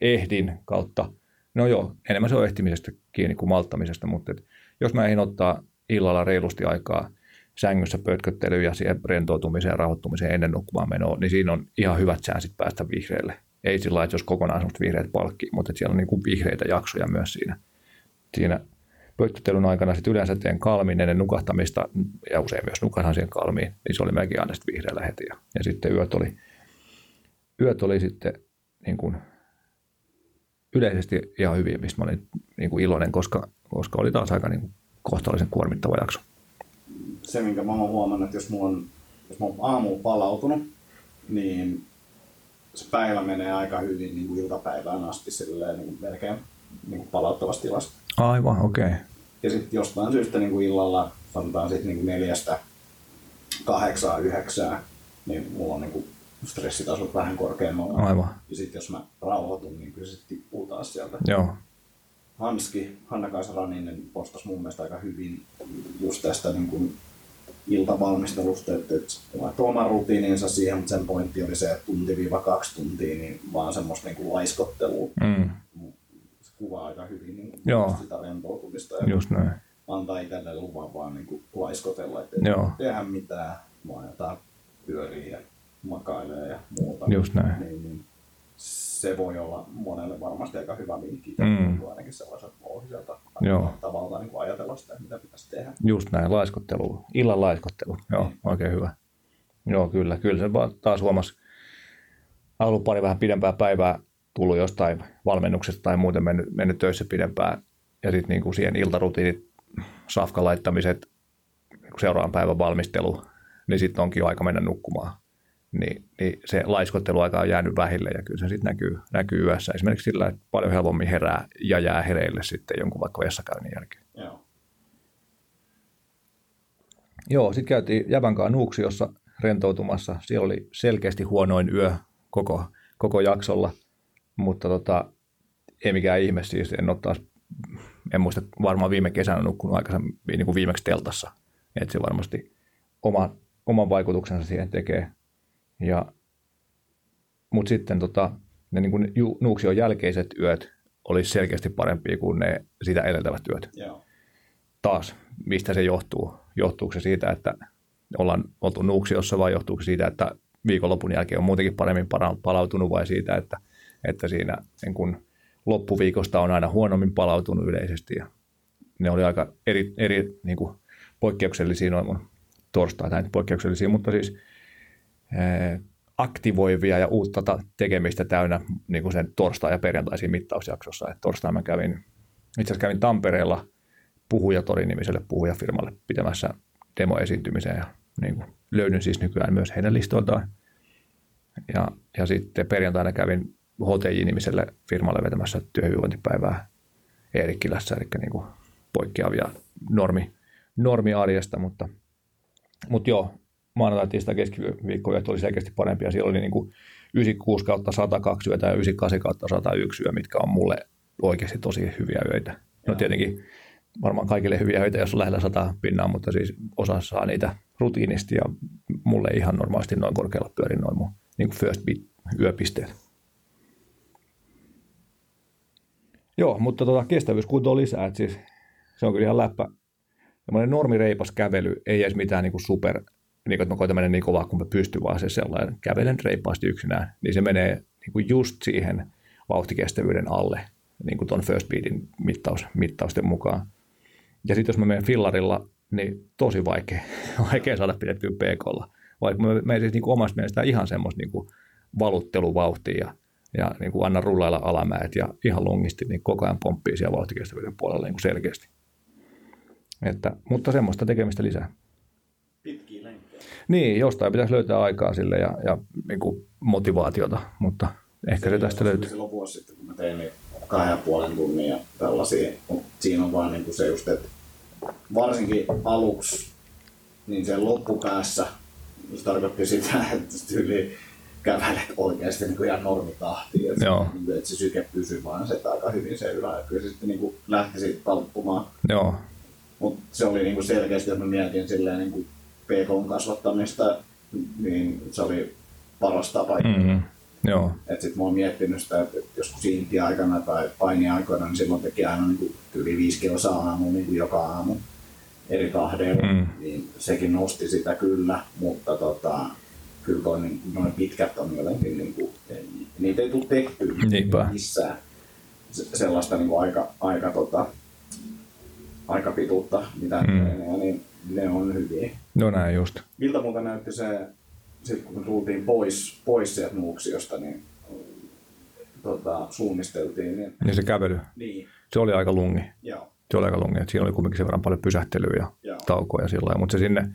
ehdin kautta, no joo, enemmän se on ehtimisestä kiinni kuin malttamisesta, mutta et jos mä ehdin ottaa illalla reilusti aikaa sängyssä pötköttelyyn ja siihen rentoutumiseen ja rauhoittumiseen ennen nukkumaan menoa, niin siinä on ihan hyvät chanssit päästä vihreille. Ei sillä lailla, että jos kokonaan vihreät palkki, mutta siellä on niin kuin vihreitä jaksoja myös siinä. Siinä pötköttelyn aikana sit yleensä teen kalmin ennen nukahtamista ja usein myös nukahdan siihen kalmiin, niin se oli melkein aina sit vihreällä heti. Ja, ja sitten yöt oli, yöt oli sitten niin kuin yleisesti ihan hyviä, mistä mä olin niin kuin iloinen, koska, koska oli taas aika niin kuin kohtalaisen kuormittava jakso. Se, minkä mä oon huomannut, että jos mulla on, jos mä oon aamulla palautunut, niin se päivä menee aika hyvin niin kuin iltapäivään asti silleen, niin kuin melkein niin palauttavassa tilassa. Aivan, okei. Okay. Ja sitten jostain syystä niin kuin illalla, sanotaan sitten niin neljästä kahdeksaan, yhdeksään, niin mulla on niin kuin stressitasot vähän korkeammalla. Aivan, Ja sitten jos mä rauhoitun, niin kyllä se tippuu taas sieltä. joo. Hanski, Hanna-Kaisa Raninen postasi mun mielestä aika hyvin just tästä niin kuin iltavalmistelusta, että, että laittoi oman rutiininsa siihen, mutta sen pointti oli se, että tunti-kaksi tuntia, niin vaan semmoista niin kuin laiskottelua. Mm, kuvaa aika hyvin niin kuin Joo. sitä rentoutumista ja just näin. antaa itselle luvan vaan niin kuin laiskotella, että Joo. ei tehdä mitään, vaan jotain pyörii ja makailee ja muuta. Just näin. Niin, niin se voi olla monelle varmasti aika hyvä vinkki, Mm. ainakin sellaiset ohjelta Joo. tavallaan niin ajatella sitä, mitä pitäisi tehdä. Just näin, laiskottelu, illan laiskottelu. Joo, Niin. oikein hyvä. Joo, kyllä. Kyllä se taas huomasi, ollut pari vähän pidempää päivää tullut jostain valmennuksesta tai muuten mennyt, mennyt töissä pidempään ja sitten niin kuin siihen iltarutiinit, safkan laittamiset, niin seuraavan päivän valmistelu, niin sitten onkin jo aika mennä nukkumaan. Niin, niin se laiskotteluaika on jäänyt vähille ja kyllä se sitten näkyy, näkyy yössä. Esimerkiksi sillä, että paljon helpommin herää ja jää hereille sitten jonkun vaikka vessakäynnin jälkeen. Joo. Joo, sitten käytiin Jävänkaan Nuuksiossa rentoutumassa. Siellä oli selkeästi huonoin yö koko, koko jaksolla, mutta tota, ei mikään ihme siis. En ole taas, en muista, varmaan viime kesänä nukkunut aikaisemmin niin kuin viimeksi teltassa. Että se varmasti oma, oman vaikutuksensa siihen tekee. Ja, mutta sitten tota, ne niin kuin Nuuksion jälkeiset yöt olisi selkeästi parempia kuin ne sitä edeltävät yöt. Joo. Taas, mistä se johtuu? Johtuuko se siitä, että ollaan oltu Nuuksiossa vai johtuuko se siitä, että viikonlopun jälkeen on muutenkin paremmin palautunut vai siitä, että, että siinä niin kun loppuviikosta on aina huonommin palautunut yleisesti ja ne oli aika eri, eri niin kuin poikkeuksellisia noin mun torstai, tai poikkeuksellisia, mutta siis aktivoivia ja uutta tekemistä täynnä niin kuin sen torstai- ja perjantaisiin mittausjaksossa. Et torstaina mä kävin, itse asiassa kävin Tampereella Puhujatori-nimiselle puhujafirmalle pitämässä demoesiintymiseen ja niin kuin löydyn siis nykyään myös heidän listoiltaan. Ja, ja sitten perjantaina kävin HTJ-nimiselle firmalle vetämässä työhyvinvointipäivää Eerikkilässä, eli niin kuin poikkeavia normi, normiarjesta, mutta, mutta joo, maanantai, tiistai, keskiviikkoyöt oli selkeästi parempia. Siellä oli niin kuin 96 kautta 102 yötä ja 98 kautta 101 yö, mitkä on mulle oikeasti tosi hyviä yöitä. No tietenkin varmaan kaikille hyviä öitä, jos on lähellä sata pinnaa, mutta siis osa saa niitä rutiinisti ja mulle ihan normaalisti noin korkealla pyörin noin mun niin kuin first beat yöpisteet. Joo, mutta tota, kestävyyskunto lisää, että siis se on kyllä ihan läppä. Semmoinen normireipas kävely, ei edes mitään niin kuin super, niin kuin, että mä koitan mennä niin kovaa kuin mä pystyn, vaan se sellainen kävelen reippaasti yksinään, niin se menee niin kuin just siihen vauhtikestävyyden alle, niin kuin tuon first beatin mittaus, mittausten mukaan. Ja sitten jos mä menen fillarilla, niin tosi vaikea, vaikea saada pidettyä PKlla. Vaikka mä menen siis niin kuin omasta mielestä ihan semmoista niin valutteluvauhtia ja, ja niin kuin anna rullailla alamäet ja ihan lungisti, niin koko ajan pomppii siellä vauhtikestävyyden puolella niin kuin selkeästi. Että, mutta semmoista tekemistä lisää. Pitkiä lenkkejä. Niin, jostain pitäisi löytää aikaa sille ja, ja niin kuin motivaatiota, mutta ehkä se, se tästä löytyy. Silloin vuosi sitten, kun mä tein niin kahden ja puolen tunnin ja tällaisia. Mutta siinä on vaan niin kuin se just, että varsinkin aluksi, niin sen loppupäässä, se tarkoitti sitä, että tyyli kävelet oikeasti niin kuin ihan normitahtiin, että, Joo. Se, että se syke pysyy vaan se aika hyvin se ylä, kyllä se sitten niin kuin lähti siitä talppumaan. Joo. Mutta se oli niin kuin selkeästi, jos mä mietin silleen niin kuin PKn kasvattamista, niin se oli paras tapa. Mm-hmm. Joo. Et sit mä oon miettinyt sitä, että joskus inti-aikana tai paini-aikoina, niin silloin teki aina niin yli viisi kilsaa aamu niin kuin joka aamu eri tahdeilla, mm. niin sekin nosti sitä kyllä, mutta tota, kyllä toi, niin, noin pitkät on jotenkin, niin kuin, niitä ei tule tehtyä Niinpä. missään se, sellaista niin kuin aika, aika, tota, aika pituutta, mitä mm. ne, niin ne on hyviä. No näin just. Miltä muuta näytti se sitten kun me tultiin pois, pois sieltä Nuuksiosta, niin tota, suunnisteltiin. Niin, niin se kävely. Niin. Se oli aika lungi. Joo. Se oli aika lungi. Että siinä oli kuitenkin sen verran paljon pysähtelyä ja Joo. taukoja sillä lailla. Mutta se sinne,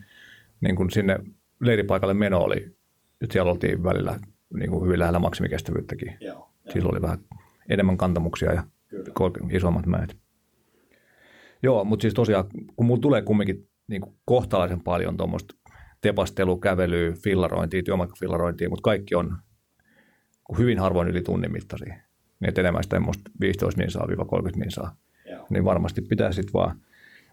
niin kuin sinne leiripaikalle meno oli, että siellä oltiin välillä niin kuin hyvin lähellä maksimikestävyyttäkin. Joo. Silloin oli vähän enemmän kantamuksia ja Kyllä. isommat mäet. Joo, mutta siis tosiaan, kun mulla tulee kumminkin niin kuin kohtalaisen paljon tuommoista tepastelu, kävely, fillarointia, työmaikafillarointia, mutta kaikki on hyvin harvoin yli tunnin mittaisia. Niin enemmän sitä 15 minsaa 30 minsaa. Joo. Niin varmasti pitää sitten vaan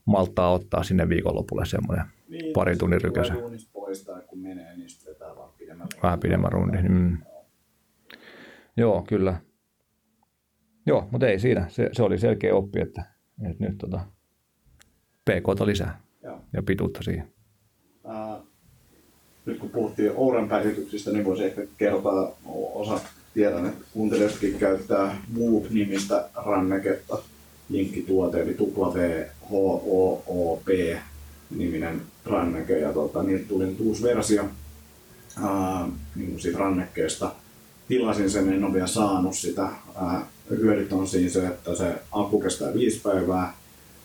malttaa ottaa sinne viikonlopulle semmoinen Niin, pari tunnin rykäsä. duunista pois tai kun menee, niin sitten vetää vaan pidemmän Vähän pidemmän rundin. Mm. Joo, kyllä. Joo, mutta ei siinä. Se, se oli selkeä oppi, että, että nyt tota, PKta lisää Joo. ja pituutta siihen. Ää, nyt kun puhuttiin Ouran päivityksistä, niin voisi ehkä kertoa, osa tiedän, että kuuntelijatkin käyttää Whoop-nimistä ranneketta, linkkituote, eli WHOOP niminen ranneke, ja tota, niiltä tuli nyt uusi versio niin kuin siitä rannekkeesta. Tilasin sen, en ole vielä saanut sitä. Ää, hyödyt on siinä se, että se akku kestää viisi päivää.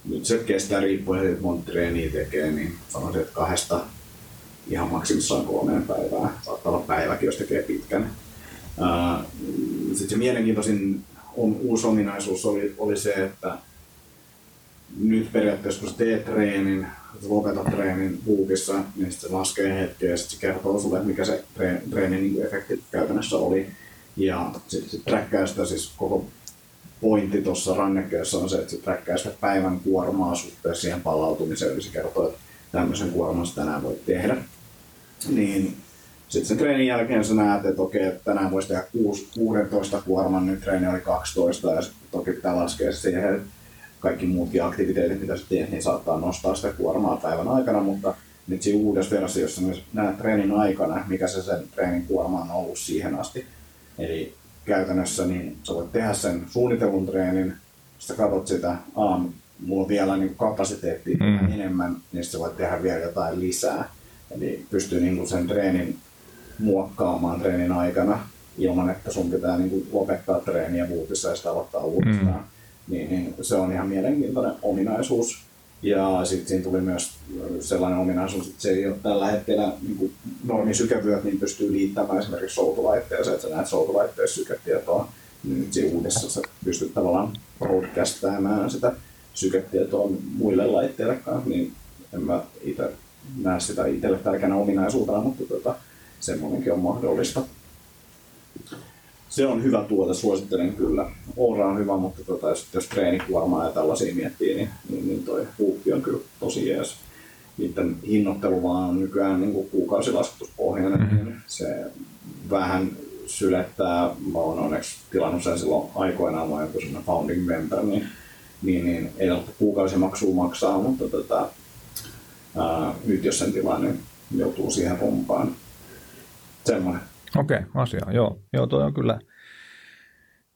Nyt se kestää riippuen siitä, että monta treeniä tekee, niin sanoisin, että kahdesta ihan maksimissaan kolmeen päivää. Saattaa olla päiväkin, jos tekee pitkän. Sitten se mielenkiintoisin on, uusi ominaisuus oli, oli se, että nyt periaatteessa kun sä teet treenin, lopetat treenin buukissa, niin se laskee hetkeä ja sitten se kertoo sulle, mikä se treenin, niin efekti käytännössä oli. Ja sitten sit träkkää sitä siis koko pointti tuossa rannekkeessa on se, että se träkkää sitä päivän kuormaa suhteessa siihen palautumiseen, eli se kertoo, että tämmöisen kuorman tänään voit tehdä. Niin sitten sen treenin jälkeen sä näet, että okei, tänään voisi tehdä 6, 16 kuorman, nyt treeni oli 12 ja sitten toki pitää laskea siihen, että kaikki muutkin aktiviteetit, mitä sä teet, niin saattaa nostaa sitä kuormaa päivän aikana, mutta nyt siinä uudessa versiossa niin näet treenin aikana, mikä se sen treenin kuorma on ollut siihen asti. Eli käytännössä niin sä voit tehdä sen suunnitelun treenin, sä katsot sitä, aamu, mulla on vielä niin kapasiteettia mm. enemmän, niin sä voit tehdä vielä jotain lisää. Eli pystyy niin sen treenin muokkaamaan treenin aikana ilman, että sun pitää niin kuin lopettaa treeniä vuutissa ja sitä aloittaa uudestaan. Mm. Niin, niin se on ihan mielenkiintoinen ominaisuus. Ja sitten siinä tuli myös sellainen ominaisuus, että se ei ole tällä hetkellä niin normisykevyöt, niin pystyy liittämään esimerkiksi soutulaitteeseen, että sä näet soutulaitteessa syketietoa. Niin nyt siinä uudessa sä pystyt tavallaan broadcastamaan sitä syketietoa muille laitteille kanssa, niin en mä itse näe sitä itselle tärkeänä ominaisuutena, mutta tota, semmoinenkin on mahdollista. Se on hyvä tuote, suosittelen kyllä. Oura on hyvä, mutta tota, jos, jos treenikuormaa ja tällaisia miettii, niin, niin, niin toi huuppi on kyllä tosi jees. Niiden hinnoittelu vaan on nykyään niin kuin kuukausilaskutuspohjainen, mm-hmm. niin se vähän sylettää. Mä oon onneksi tilannut sen silloin aikoinaan, mä joku sellainen founding member, niin, niin, niin ei ole kuukausimaksua maksaa, mutta tota, ää, nyt jos sen tilaa, niin joutuu siihen pompaan semmoinen. Okei, okay, asia. Joo, joo toi on kyllä,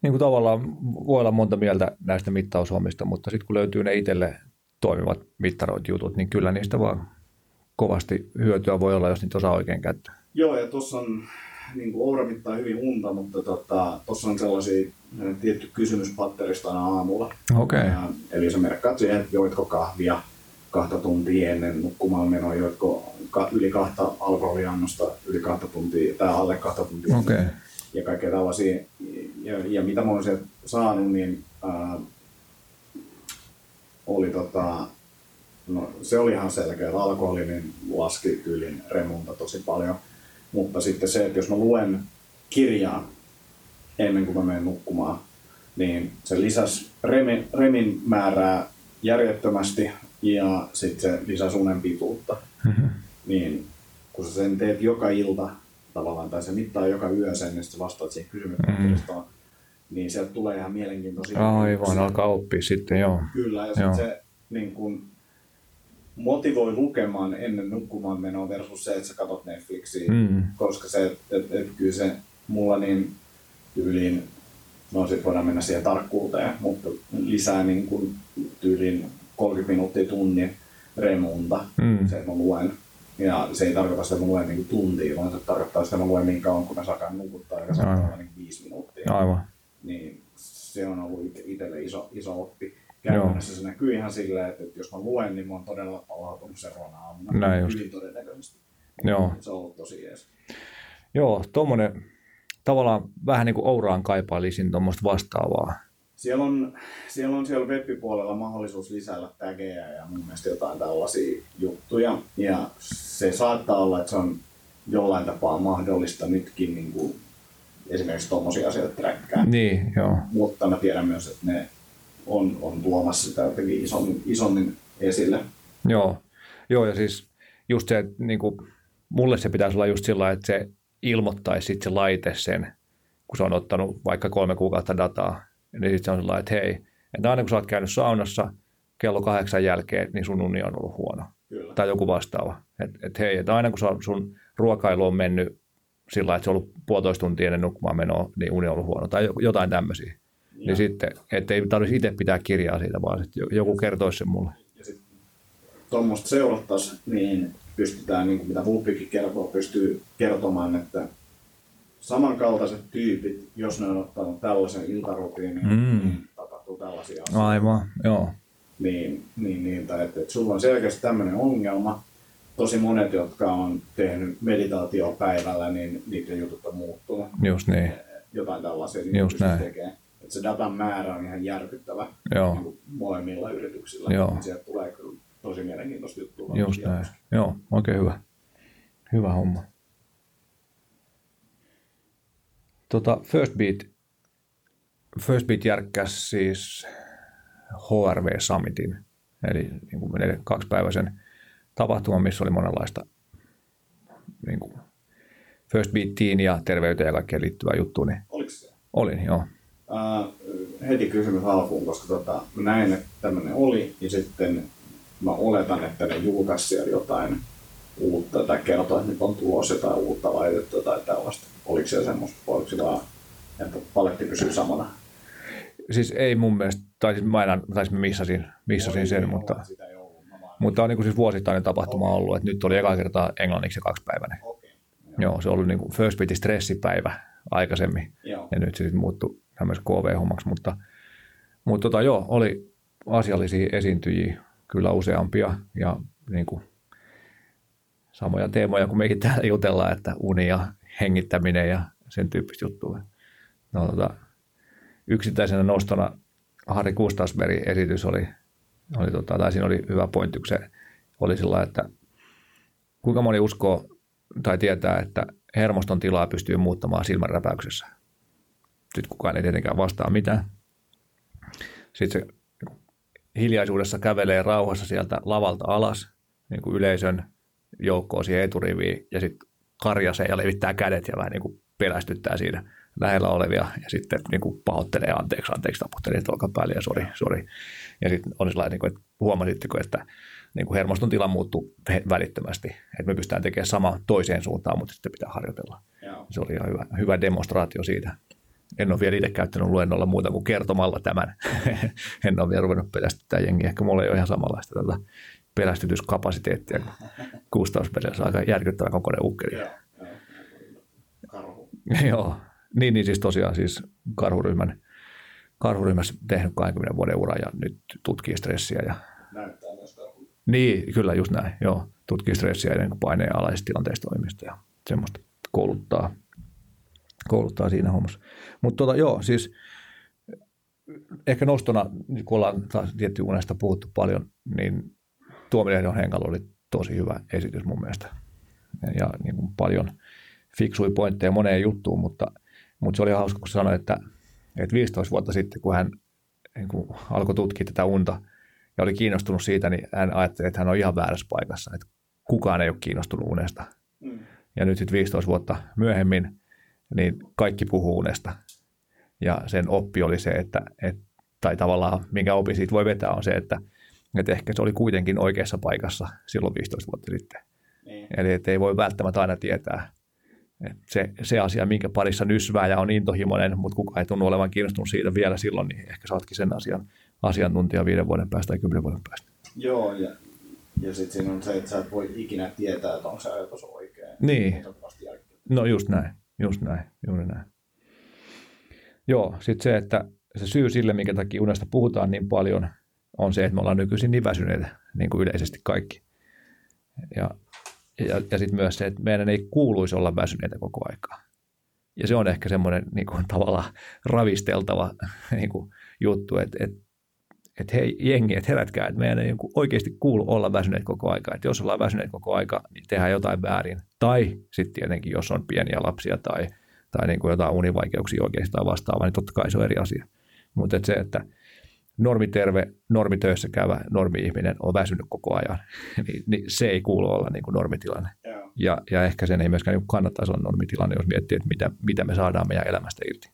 niin kuin tavallaan voi olla monta mieltä näistä mittaushommista, mutta sitten kun löytyy ne itselle toimivat mittaroit jutut, niin kyllä niistä vaan kovasti hyötyä voi olla, jos niitä osaa oikein käyttää. Joo, ja tuossa on, niin kuin Oura mittaa hyvin unta, mutta tuossa tota, on sellaisia tietty kysymys patterista aina aamulla. Okay. Ja, eli se merkkaat siihen, että joitko kahvia kahta tuntia ennen nukkumaan menoa, joitko yli kahta alkoholiannosta yli kahta tuntia tai alle kahta tuntia. Okay. Ja kaikkea tällaisia. Ja, ja mitä mä olen saanut, niin ää, oli tota, no, se oli ihan selkeä, että alkoholi niin laski tyylin remunta tosi paljon. Mutta sitten se, että jos mä luen kirjaa ennen kuin mä menen nukkumaan, niin se lisäsi remin, remin määrää järjettömästi ja sitten se lisäsi unen pituutta. Mm-hmm niin kun sä sen teet joka ilta tavallaan, tai se mittaa joka yö sen, niin sä vastaat siihen kysymykseen, mm. niin sieltä tulee ihan mielenkiintoisia. Aivan, alkaa oppia sitten, joo. Kyllä, ja sitten se niin kun, motivoi lukemaan ennen nukkumaan menoa versus se, että sä katsot Netflixiä, mm. koska se, että et, et, kyllä se mulla niin tyyliin, no sit voidaan mennä siihen tarkkuuteen, mutta lisää niin kun, tyyliin 30 minuuttia tunnin remunta, mm. se, että mä luen ja se ei tarkoita sitä, että mä luen niin tuntia, vaan se tarkoittaa sitä, että mä luen niin kauan, kun mä saan nukuttaa, saattaa olla niin viisi minuuttia. Aivan. Niin se on ollut itselle iso, iso oppi. Käytännössä Joo. se näkyy ihan silleen, että, että jos mä luen, niin mä oon todella palautunut seuraavana aamuna. Näin just. Hyvin todennäköisesti. Joo. Se on ollut tosi jees. Joo, tuommoinen tavallaan vähän niin kuin Ouraan kaipailisin tuommoista vastaavaa siellä on, siellä on siellä web-puolella mahdollisuus lisäillä tägejä ja mun mielestä jotain tällaisia juttuja. Ja se saattaa olla, että se on jollain tapaa mahdollista nytkin niin kuin esimerkiksi tuommoisia asioita träkkää. Niin, joo. Mutta mä tiedän myös, että ne on, on tuomassa sitä jotenkin isommin, isommin esille. Joo. joo, ja siis just se, että niin kuin, mulle se pitäisi olla just sillä että se ilmoittaisi sitten se laite sen, kun se on ottanut vaikka kolme kuukautta dataa, niin sitten se on sellainen, että hei, että aina kun sä oot käynyt saunassa kello kahdeksan jälkeen, niin sun uni on ollut huono. Kyllä. Tai joku vastaava. Että et hei, että aina kun sun ruokailu on mennyt sillä että se on ollut puolitoista tuntia ennen nukkumaan menoa, niin uni on ollut huono. Tai jotain tämmöisiä. Ja. Niin sitten, ettei tarvitsisi itse pitää kirjaa siitä, vaan sitten joku kertoisi sen mulle. Ja sitten tuommoista seurattaisiin, niin pystytään, niin kuin mitä Vulpikin kertoo, pystyy kertomaan, että samankaltaiset tyypit, jos ne on ottanut tällaisen iltarutiinin, Mm. niin tapahtuu tällaisia asioita. Aivan, joo. Niin, niin, niin tai että, että sulla on selkeästi tämmöinen ongelma. Tosi monet, jotka on tehnyt meditaatio päivällä, niin niiden jutut on muuttunut. Just niin. Jotain tällaisia niin Just näin. tekemään. Että se datan määrä on ihan järkyttävä Joo. niin molemmilla yrityksillä. Joo. Niin sieltä tulee kyllä tosi mielenkiintoista juttua. Just näin. Joo, oikein hyvä. Hyvä homma. Tota, First Beat, First Beat järkkäsi siis HRV Summitin, eli niin kuin kaksipäiväisen tapahtuman, missä oli monenlaista niin kuin First Beatiin ja terveyteen ja kaikkeen liittyvää juttua, niin Oliko se? olin, joo. Äh, heti kysymys alkuun, koska tota, mä näin, että tämmöinen oli, ja sitten mä oletan, että ne julkaisi siellä jotain uutta tai kertoi, että nyt on tulossa jotain uutta laitetta tai tällaista. Oliko siellä semmoista, oliko se vaan, että paletti pysyy samana? Siis ei mun mielestä, tai siis mä, en, tai siis mä missasin, missasin Oli, sen, mutta, mutta on niin kuin siis vuosittainen tapahtuma ollut, että nyt oli eka kertaa englanniksi kaksipäiväinen. okei. Joo, se oli niin kuin First Beatin stressipäivä aikaisemmin, Joo. ja nyt se sitten muuttui tämmöiseksi KV-hommaksi, mutta, mutta tota, joo, oli asiallisia esiintyjiä kyllä useampia, ja niin kuin samoja teemoja kuin mekin täällä jutellaan, että uni ja hengittäminen ja sen tyyppistä juttua. No, tota, yksittäisenä nostona Harri Kustasbergin esitys oli, oli tota, tai siinä oli hyvä pointti, se oli sillä että kuinka moni uskoo tai tietää, että hermoston tilaa pystyy muuttamaan silmänräpäyksessä. Sitten kukaan ei tietenkään vastaa mitään. Sitten se hiljaisuudessa kävelee rauhassa sieltä lavalta alas, niin kuin yleisön joukkoon siihen eturiviin, ja sitten karjasee ja levittää kädet ja vähän niin kuin pelästyttää siinä lähellä olevia, ja sitten niin kuin pahoittelee anteeksi, anteeksi, taputtelee olkapäälle ja sori, sori. Ja sitten on sellainen, niin kuin, että huomasitteko, että niin kuin hermoston tila muuttuu välittömästi, että me pystytään tekemään sama toiseen suuntaan, mutta sitten pitää harjoitella. Joo. Se oli ihan hyvä, hyvä demonstraatio siitä. En ole vielä itse käyttänyt luennolla muuta kuin kertomalla tämän. en ole vielä ruvennut pelästyttää jengiä. Ehkä mulla ei ole ihan samanlaista tätä pelästytyskapasiteettia kuin Kustausperillä. Se on aika järkyttävä kokoinen ukkeli. Joo. Karhu. Joo. Niin, niin siis tosiaan siis karhuryhmän, karhuryhmässä tehnyt 20 vuoden ura ja nyt tutkii stressiä. Ja, Näyttää myös karhu. niin, kyllä just näin. Joo, tutkii stressiä ja niin paineen alaisista tilanteista toimimista ja semmoista kouluttaa, kouluttaa siinä hommassa. Mutta tota, joo, siis ehkä nostona, kun ollaan taas tietty unesta puhuttu paljon, niin Tuomilehdon Henkalo oli tosi hyvä esitys mun mielestä. Ja niin kuin paljon fiksui pointteja moneen juttuun, mutta, mutta se oli hauska, kun sanoi, että, että 15 vuotta sitten, kun hän niin kuin alkoi tutkia tätä unta ja oli kiinnostunut siitä, niin hän ajatteli, että hän on ihan väärässä paikassa, että kukaan ei ole kiinnostunut unesta. Mm. Ja nyt sitten 15 vuotta myöhemmin, niin kaikki puhuu unesta. Ja sen oppi oli se, että, et, tai tavallaan minkä opi siitä voi vetää on se, että, että ehkä se oli kuitenkin oikeassa paikassa silloin 15 vuotta sitten. Niin. Eli ei voi välttämättä aina tietää. Et se, se asia, minkä parissa nysvää ja on intohimoinen, mutta kukaan ei tunnu olevan kiinnostunut siitä vielä silloin, niin ehkä saatkin sen asian asiantuntija viiden vuoden päästä tai kymmenen vuoden päästä. Joo, ja, ja sitten siinä on se, että sä et voi ikinä tietää, että onko se ajatus oikein. Niin. No just näin, just näin, juuri näin. Joo, sitten se, että se syy sille, minkä takia unesta puhutaan niin paljon, on se, että me ollaan nykyisin niin väsyneitä, niin kuin yleisesti kaikki. Ja, ja, ja sitten myös se, että meidän ei kuuluisi olla väsyneitä koko aikaa. Ja se on ehkä semmoinen niin kuin, tavallaan ravisteltava niin kuin, juttu, että, että, että hei jengi, että herätkää, että meidän ei niin oikeasti kuulu olla väsyneet koko aikaa. Että jos ollaan väsyneet koko aika, niin tehdään jotain väärin. Tai sitten tietenkin, jos on pieniä lapsia tai, tai niin kuin jotain univaikeuksia oikeastaan vastaavaa, niin totta kai se on eri asia. Mutta se, että normiterve, normitöissä käyvä normi-ihminen on väsynyt koko ajan, niin, niin se ei kuulu olla niin kuin normitilanne. Joo. Ja, ja ehkä sen ei myöskään niin kannattaisi olla normitilanne, jos miettii, että mitä, mitä me saadaan meidän elämästä irti.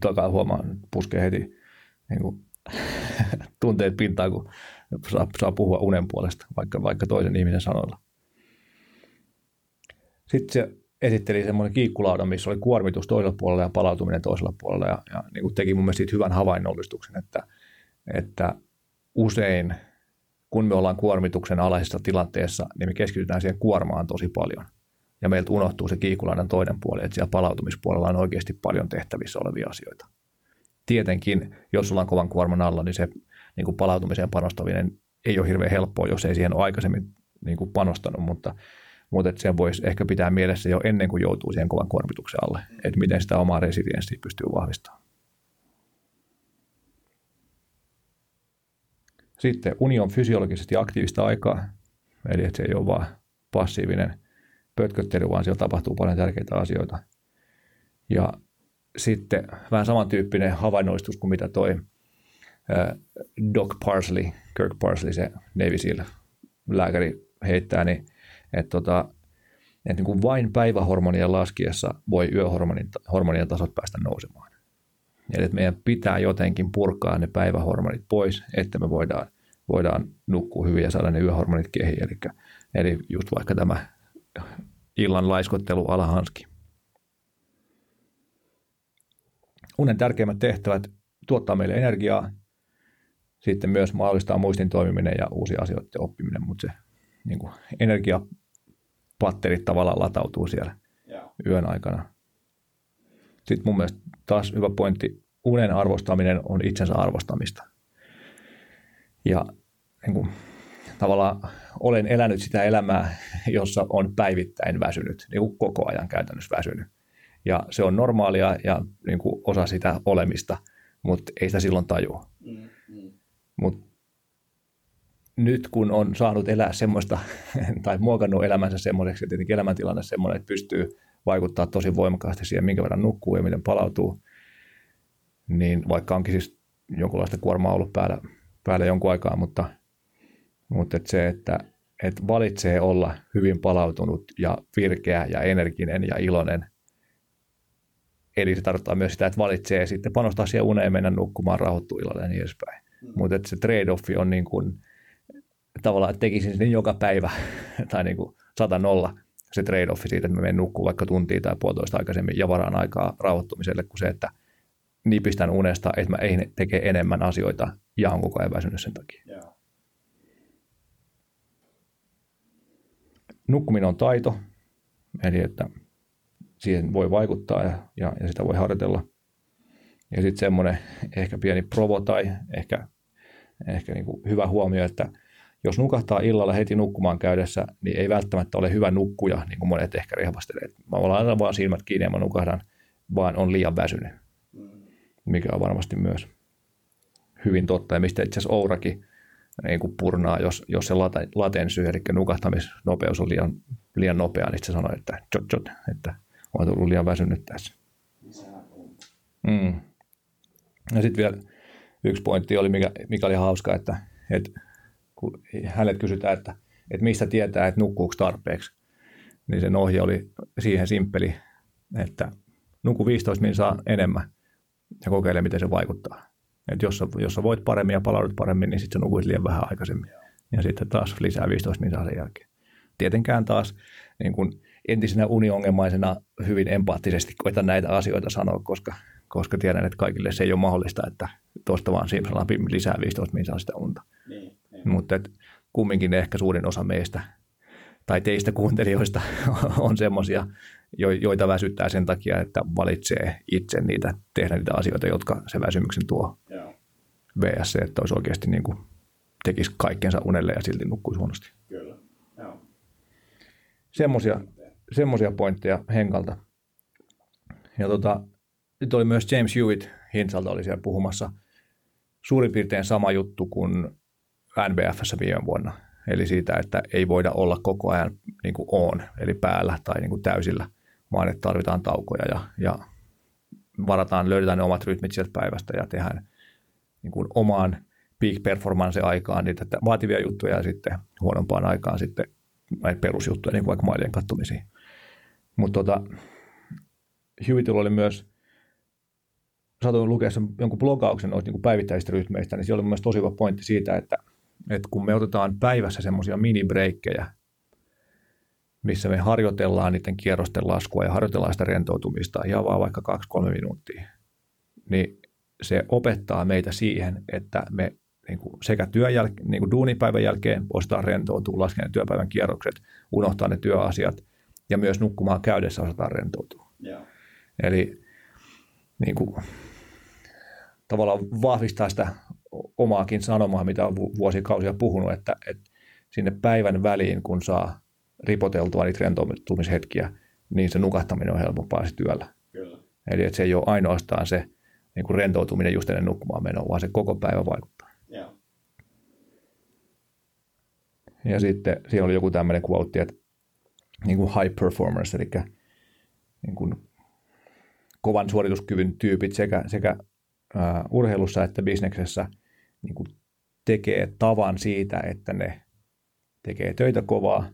Toka huomaan, puskee heti niin kuin, tunteet pintaan, kun saa, saa puhua unen puolesta, vaikka, vaikka toisen ihmisen sanoilla. Sitten se esitteli semmoinen kiikkulauda, missä oli kuormitus toisella puolella ja palautuminen toisella puolella. Ja, ja niin kuin teki mun mielestä siitä hyvän havainnollistuksen, että, että usein kun me ollaan kuormituksen alaisessa tilanteessa, niin me keskitytään siihen kuormaan tosi paljon. ja meiltä unohtuu se kiikulainan toinen puoli, että siellä palautumispuolella on oikeasti paljon tehtävissä olevia asioita. Tietenkin, jos sulla on kovan kuorman alla, niin se niin kuin palautumiseen panostaminen ei ole hirveän helppoa, jos ei siihen ole aikaisemmin niin kuin panostanut, mutta, mutta se voisi ehkä pitää mielessä jo ennen kuin joutuu siihen kovan kuormituksen alle, että miten sitä omaa resilienssiä pystyy vahvistamaan. Sitten uni on fysiologisesti aktiivista aikaa, eli että se ei ole vaan passiivinen pötköttely, vaan siellä tapahtuu paljon tärkeitä asioita. Ja sitten vähän samantyyppinen havainnollistus kuin mitä toi Doc Parsley, Kirk Parsley, se Navy Seal lääkäri heittää, niin että tota, että niin kuin vain päivähormonien laskiessa voi yöhormonien tasot päästä nousemaan. Eli että meidän pitää jotenkin purkaa ne päivähormonit pois, että me voidaan, voidaan nukkua hyvin ja saada ne yöhormonit kehiin. Eli, eli just vaikka tämä illan laiskottelu alahanski. Unen tärkeimmät tehtävät tuottaa meille energiaa, sitten myös mahdollistaa muistin toimiminen ja uusia asioiden oppiminen, mutta se niin kuin energiapatterit tavallaan latautuu siellä yeah. yön aikana. Sitten mun mielestä taas hyvä pointti, unen arvostaminen on itsensä arvostamista. Ja niin kuin, tavallaan olen elänyt sitä elämää, jossa on päivittäin väsynyt, niin kuin koko ajan käytännössä väsynyt. Ja se on normaalia ja niin kuin osa sitä olemista, mutta ei sitä silloin tajua. Mm, mm. Mutta nyt kun on saanut elää semmoista, tai muokannut elämänsä semmoiseksi, että tietenkin elämäntilanne semmoinen, että pystyy vaikuttaa tosi voimakkaasti siihen, minkä verran nukkuu ja miten palautuu, niin vaikka onkin siis jonkunlaista kuormaa ollut päällä, päällä jonkun aikaa, mutta, mutta että se, että, että valitsee olla hyvin palautunut ja virkeä ja energinen ja iloinen, eli se tarkoittaa myös sitä, että valitsee sitten panostaa siihen uneen, mennä nukkumaan, rauhoittua ilolle ja niin edespäin. Mm. Mutta se trade-offi on niin kuin, tavallaan, että tekisin sen joka päivä tai niin kuin sata nolla se trade-offi siitä, että mä menen nukkumaan vaikka tuntia tai puolitoista aikaisemmin ja varaan aikaa rauhoittumiselle, kuin se, että nipistän unesta, että mä ei teke enemmän asioita ja on koko ajan väsynyt sen takia. Yeah. Nukkuminen on taito, eli että siihen voi vaikuttaa ja, ja, ja sitä voi harjoitella. Ja sitten semmoinen ehkä pieni provo tai ehkä, ehkä niin kuin hyvä huomio, että jos nukahtaa illalla heti nukkumaan käydessä, niin ei välttämättä ole hyvä nukkuja, niin kuin monet ehkä rehvastelee. Mä olen aina vaan silmät kiinni ja mä nukahdan, vaan on liian väsynyt, mikä on varmasti myös hyvin totta. Ja mistä itse asiassa Ourakin niin kuin purnaa, jos, jos se latensy, eli nukahtamisnopeus on liian, liian nopea, niin se sanoo, että jot, jot, että on tullut liian väsynyt tässä. Mm. Ja sitten vielä yksi pointti oli, mikä, mikä oli hauska, että, että kun hänet kysytään, että, että mistä tietää, että nukkuuko tarpeeksi, niin sen ohje oli siihen simppeli, että nuku 15 min saa enemmän ja kokeile, miten se vaikuttaa. Et jos, sä, jos sä voit paremmin ja palaudut paremmin, niin sitten sä nukuit liian vähän aikaisemmin. Ja sitten taas lisää 15 saa sen jälkeen. Tietenkään taas niin kun entisenä uniongelmaisena hyvin empaattisesti koitan näitä asioita sanoa, koska, koska tiedän, että kaikille se ei ole mahdollista, että tuosta vaan Simpsonilla lisää 15 saa sitä unta. Niin. Mutta kumminkin ehkä suurin osa meistä tai teistä kuuntelijoista on semmoisia, joita väsyttää sen takia, että valitsee itse niitä, tehdä niitä asioita, jotka se väsymyksen tuo. Joo. VS, että olisi oikeasti niin kuin, tekisi kaikkensa unelle ja silti nukkuisi huonosti. Kyllä, Joo. Semmoisia, semmoisia pointteja Henkalta. Ja tota, nyt oli myös James Hewitt Hintsalta oli siellä puhumassa suurin piirtein sama juttu kuin NBFssä viime vuonna. Eli siitä, että ei voida olla koko ajan niin kuin on, eli päällä tai niin kuin täysillä, vaan että tarvitaan taukoja ja, ja varataan, löydetään ne omat rytmit sieltä päivästä ja tehdään niin kuin omaan peak performance aikaan niitä vaativia juttuja ja sitten huonompaan aikaan sitten näitä perusjuttuja, niin kuin vaikka mailien kattomisia. Mutta tota, Hewittillä oli myös, saatoin lukea sen jonkun blogauksen noista niin päivittäisistä rytmeistä, niin siellä oli myös tosi hyvä pointti siitä, että – että kun me otetaan päivässä semmoisia minibreikkejä, missä me harjoitellaan niiden kierrosten laskua ja harjoitellaan sitä rentoutumista ihan vaan vaikka 2-3 minuuttia, niin se opettaa meitä siihen, että me niin kuin sekä työn jäl- niin kuin duunipäivän jälkeen ostetaan rentoutua, laskea ne työpäivän kierrokset, unohtaa ne työasiat ja myös nukkumaan käydessä osataan rentoutua. Joo. Eli niin kuin, tavallaan vahvistaa sitä omaakin sanomaa, mitä on vuosikausia puhunut, että, että sinne päivän väliin, kun saa ripoteltua niitä rentoutumishetkiä, niin se nukahtaminen on helpompaa sitten työllä. Kyllä. Eli että se ei ole ainoastaan se niin kuin rentoutuminen just ennen nukkumaan menoa, vaan se koko päivä vaikuttaa. Joo. Ja sitten siinä oli joku tämmöinen quote, että niin kuin high performers, eli niin kuin kovan suorituskyvyn tyypit sekä, sekä uh, urheilussa että bisneksessä niin kuin tekee tavan siitä, että ne tekee töitä kovaa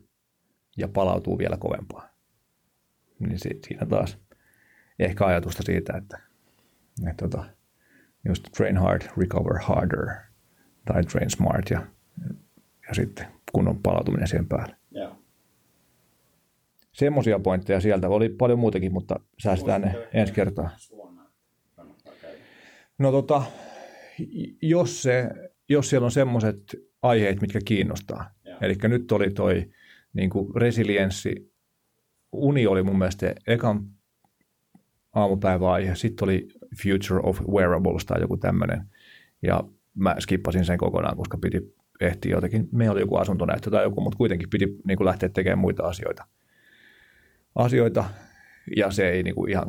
ja palautuu vielä kovempaa. Niin si- siinä taas ehkä ajatusta siitä, että, että tota, just train hard, recover harder tai train smart ja, ja sitten kunnon palautuminen siihen päälle. Joo. Semmoisia pointteja sieltä oli paljon muutakin, mutta säästetään ne ensi kertaa. No tota, jos, se, jos siellä on semmoiset aiheet, mitkä kiinnostaa. Eli nyt oli toi niin kuin resilienssi. Uni oli mun mielestä ekan aamupäiväaihe. Sitten oli Future of Wearables tai joku tämmöinen. Ja mä skippasin sen kokonaan, koska piti ehtiä jotenkin. Meillä oli joku asuntonäyttö tai joku, mutta kuitenkin piti niin kuin lähteä tekemään muita asioita. Asioita, ja se ei niin kuin ihan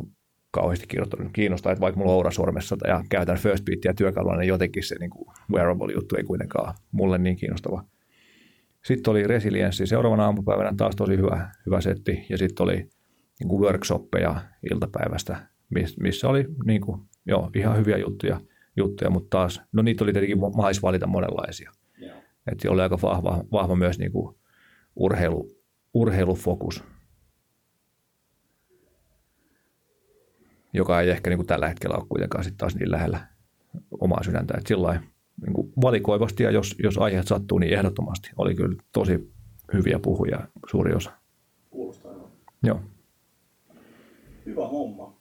kauheasti kiinnostaa, kiinnostaa, että vaikka mulla on Oura sormessa ja käytän First Beatia työkaluna, niin jotenkin se niin kuin wearable-juttu ei kuitenkaan mulle niin kiinnostava. Sitten oli resilienssi seuraavana aamupäivänä, taas tosi hyvä, hyvä setti, ja sitten oli niin kuin workshoppeja iltapäivästä, missä oli niin kuin, joo, ihan hyviä juttuja, juttuja, mutta taas, no niitä oli tietenkin mahis valita monenlaisia. Joo. Että oli aika vahva, vahva myös niin kuin urheilu, urheilufokus, joka ei ehkä niin kuin tällä hetkellä ole kuitenkaan sitten taas niin lähellä omaa sydäntä. Että sillä niin valikoivasti ja jos, jos aiheet sattuu, niin ehdottomasti. Oli kyllä tosi hyviä puhuja suuri osa. Kuulostaa. Joo. Hyvä homma.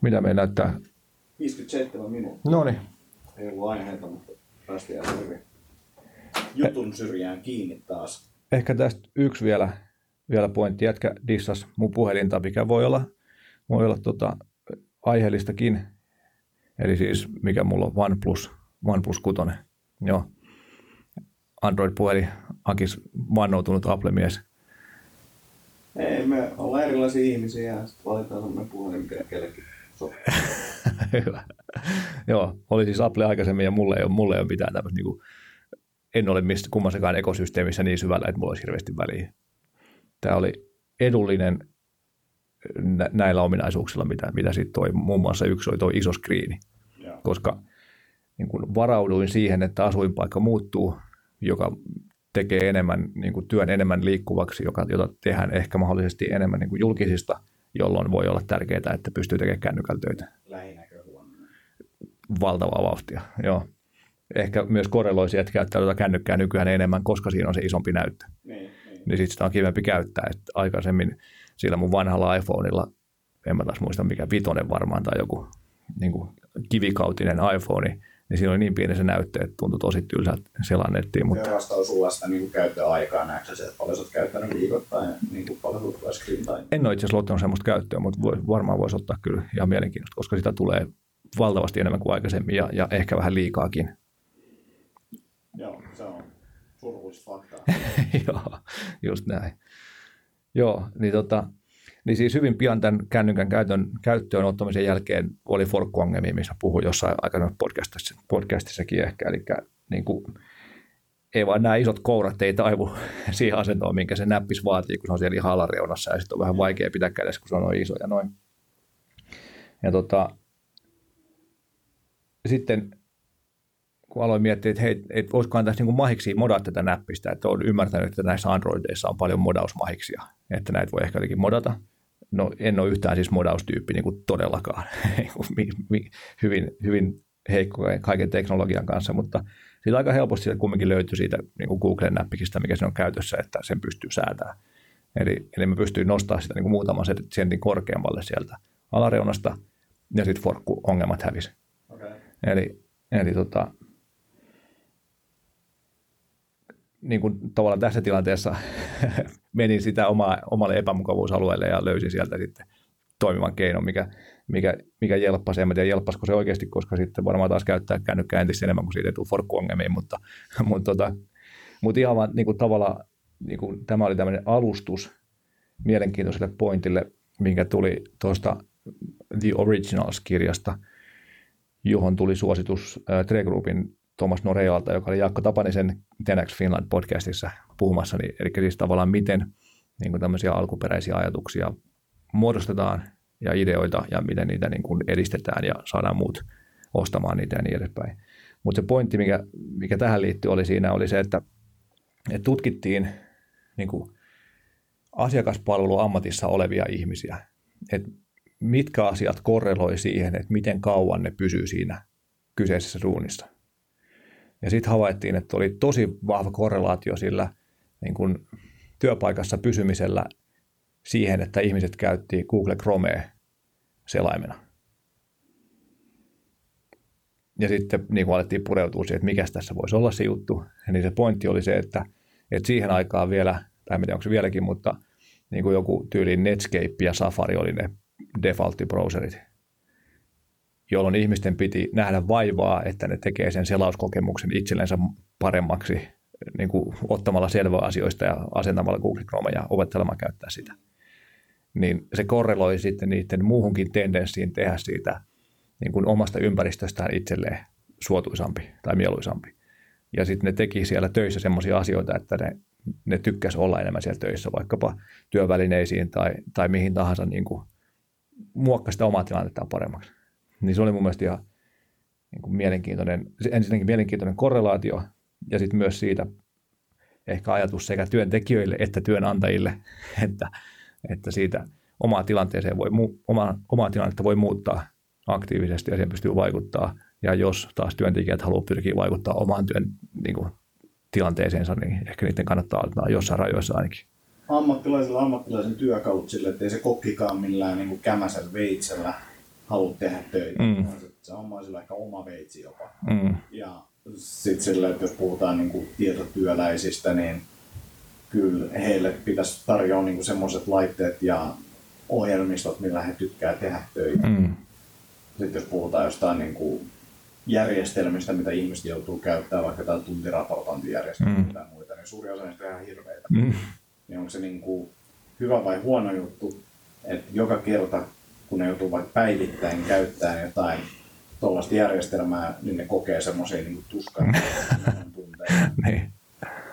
Mitä me näyttää? 57 minuuttia. No niin. Ei ollut aiheita, mutta päästiin ihan hyvin jutun syrjään kiinni taas. Ehkä tästä yksi vielä, vielä pointti. Jätkä dissas mun puhelinta, mikä voi olla, voi olla tota, aiheellistakin. Eli siis mikä mulla on OnePlus, OnePlus 6. Joo. Android-puhelin, Akis vannoutunut Apple-mies. Ei, me ollaan erilaisia ihmisiä ja sitten valitaan semmoinen puhelin, mikä kellekin. Hyvä. Joo, oli siis Apple aikaisemmin ja mulle ei ole, mulle ei ole mitään tämmöistä, niin kuin, en ole mistä kummassakaan ekosysteemissä niin syvällä, että mulla olisi hirveästi väliä. Tämä oli edullinen näillä ominaisuuksilla, mitä, mitä sitten toi, muun muassa yksi oli tuo iso skriini, koska niin kuin varauduin siihen, että asuinpaikka muuttuu, joka tekee enemmän, niin kuin työn enemmän liikkuvaksi, joka, jota tehdään ehkä mahdollisesti enemmän niin kuin julkisista, jolloin voi olla tärkeää, että pystyy tekemään kännykällä töitä valtavaa vauhtia. Joo. Ehkä myös korreloisi, että käyttää tuota kännykkää nykyään enemmän, koska siinä on se isompi näyttö. Niin, niin. Niin sitten sitä on kivempi käyttää. Että aikaisemmin sillä mun vanhalla iPhoneilla, en mä taas muista mikä vitonen varmaan tai joku niin kuin kivikautinen iPhone, niin siinä oli niin pieni se näyttö, että tuntui tosi tylsältä selannettiin. Mutta Mutta... sulla sitä niin käyttöaikaa, näetkö se, että paljon sä oot käyttänyt viikoittain niin kuin paljon sulla screen time? en ole itse asiassa ottanut semmoista käyttöä, mutta voi, varmaan voisi ottaa kyllä ihan mielenkiintoista, koska sitä tulee valtavasti enemmän kuin aikaisemmin ja, ja ehkä vähän liikaakin. Joo, se on surullista faktaa. Joo, just näin. Joo, niin, tota, niin siis hyvin pian tämän kännykän käytön, käyttöön ottamisen jälkeen oli forkkuongelmia, missä puhuin jossain aikana podcastissa, podcastissakin ehkä. Eli niin kuin, ei vaan nämä isot kourat ei taivu siihen asentoon, minkä se näppis vaatii, kun se on siellä ihan alareunassa ja sitten on vähän vaikea pitää kädessä, kun se on noin iso ja noin. Ja tota, sitten kun aloin miettiä, että hei, et voisikohan tässä niin mahiksi modaa tätä näppistä, että olen ymmärtänyt, että näissä Androideissa on paljon modausmahiksia, että näitä voi ehkä jotenkin modata. No en ole yhtään siis modaustyyppi niin kuin todellakaan, hyvin, hyvin heikko kaiken teknologian kanssa, mutta siitä aika helposti kumminkin löytyy siitä niin kuin Googlen näppikistä, mikä se on käytössä, että sen pystyy säätämään. Eli, eli mä pystyin nostamaan sitä niin kuin muutaman sentin korkeammalle sieltä alareunasta, ja sitten forkku-ongelmat hävisi. Okay. Eli, eli tota, niin kuin tavallaan tässä tilanteessa menin sitä omaa, omalle epämukavuusalueelle ja löysin sieltä sitten toimivan keinon, mikä, mikä, mikä jelppasi. En tiedä, jelppasiko se oikeasti, koska sitten varmaan taas käyttää kännykkää entistä enemmän, kuin siitä ei tule forkkuongelmiin, mutta, mutta, tota, mutta ihan vaan niin kuin tavallaan niin kuin, tämä oli tämmöinen alustus mielenkiintoiselle pointille, minkä tuli tuosta The Originals-kirjasta, johon tuli suositus äh, Tre Groupin Thomas Norealta, joka oli Jaakko Tapanisen Tenex Finland podcastissa puhumassa, niin, eli siis tavallaan miten niin kuin tämmöisiä alkuperäisiä ajatuksia muodostetaan ja ideoita ja miten niitä niin kuin edistetään ja saadaan muut ostamaan niitä ja niin edespäin. Mutta se pointti, mikä, mikä tähän liittyy, oli siinä, oli se, että, että tutkittiin niin kuin asiakaspalveluammatissa olevia ihmisiä, että mitkä asiat korreloi siihen, että miten kauan ne pysyy siinä kyseisessä duunissa. Ja sitten havaittiin, että oli tosi vahva korrelaatio sillä niin kun työpaikassa pysymisellä siihen, että ihmiset käytti Google Chromea selaimena. Ja sitten niin kun alettiin pureutua siihen, että mikä tässä voisi olla se juttu, niin se pointti oli se, että, että siihen aikaan vielä, tai en tiedä onko se vieläkin, mutta niin kuin joku tyyli Netscape ja Safari oli ne default-browserit, jolloin ihmisten piti nähdä vaivaa, että ne tekee sen selauskokemuksen itsellensä paremmaksi niin kuin ottamalla selvää asioista ja asentamalla Google Chrome ja opettelemalla käyttää sitä. Niin se korreloi sitten niiden muuhunkin tendenssiin tehdä siitä niin kuin omasta ympäristöstään itselleen suotuisampi tai mieluisampi. Ja sitten ne teki siellä töissä semmoisia asioita, että ne, ne tykkäs olla enemmän siellä töissä, vaikkapa työvälineisiin tai, tai mihin tahansa niin kuin muokkaa sitä omaa tilannettaan paremmaksi. Niin se oli mun mielestä ihan niin kuin mielenkiintoinen, ensinnäkin mielenkiintoinen korrelaatio ja sitten myös siitä ehkä ajatus sekä työntekijöille että työnantajille, että, että siitä omaa tilanteeseen voi, omaa, omaa tilannetta voi muuttaa aktiivisesti ja siihen pystyy vaikuttaa. Ja jos taas työntekijät haluaa pyrkiä vaikuttaa omaan työn niin kuin, tilanteeseensa, niin ehkä niiden kannattaa ottaa jossain rajoissa ainakin. Ammattilaisilla ammattilaisen työkalut sille, ettei se kokkikaan millään niin kuin veitsellä halua tehdä töitä. Mm. Se on sillä ehkä oma veitsi jopa. Mm. Ja sitten sillä, että jos puhutaan niin kuin tietotyöläisistä, niin kyllä heille pitäisi tarjoa niin semmoiset laitteet ja ohjelmistot, millä he tykkää tehdä töitä. Mm. Sitten jos puhutaan jostain niin kuin järjestelmistä, mitä ihmiset joutuu käyttämään, vaikka tämä tuntiraportointijärjestelmä mm. tai muita, niin suuri osa niistä on ihan hirveitä. Mm. Niin onko se niin kuin hyvä vai huono juttu, että joka kerta kun ne joutuu vaikka päivittäin käyttämään jotain tuollaista järjestelmää, niin ne kokee semmoisia niin tuskan tunteita. niin.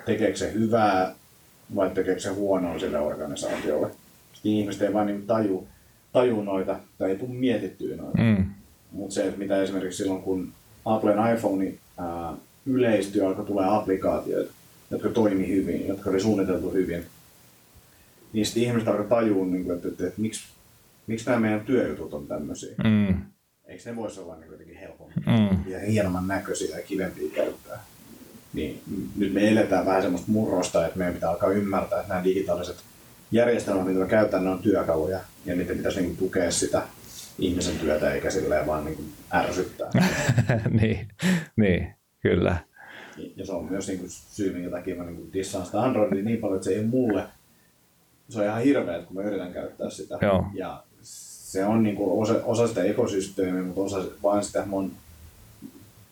Tekeekö se hyvää vai tekeekö se huonoa sille organisaatiolle? Sitten ihmiset ei vaan niin taju, taju noita tai ei tule mietittyä noita. Mm. Mutta se, että mitä esimerkiksi silloin, kun Applen iPhone ää, yleistyi, alkoi tulee applikaatioita, jotka toimi hyvin, jotka oli suunniteltu hyvin, niin sitten ihmiset alkoi tajua, niin kuin, että, että, että miksi miksi nämä meidän työjutut on tämmöisiä? Mm. Eikö ne voisi olla niin jotenkin helpommin mm. ja hienomman näköisiä ja kivempiä käyttää? Niin nyt me eletään vähän semmoista murrosta, että meidän pitää alkaa ymmärtää, että nämä digitaaliset järjestelmät, mitä me käytetään, ne on työkaluja ja niiden pitäisi niin tukea sitä ihmisen työtä eikä silleen vaan niin ärsyttää. niin, niin, kyllä. Ja se on myös niin kuin syy, minkä takia mä niin dissaan sitä Androidia niin paljon, että se ei ole mulle se on ihan hirveä, kun mä yritän käyttää sitä. Joo. Ja se on niin kuin osa, osa sitä ekosysteemiä, mutta osa vaan sitä, että mä oon,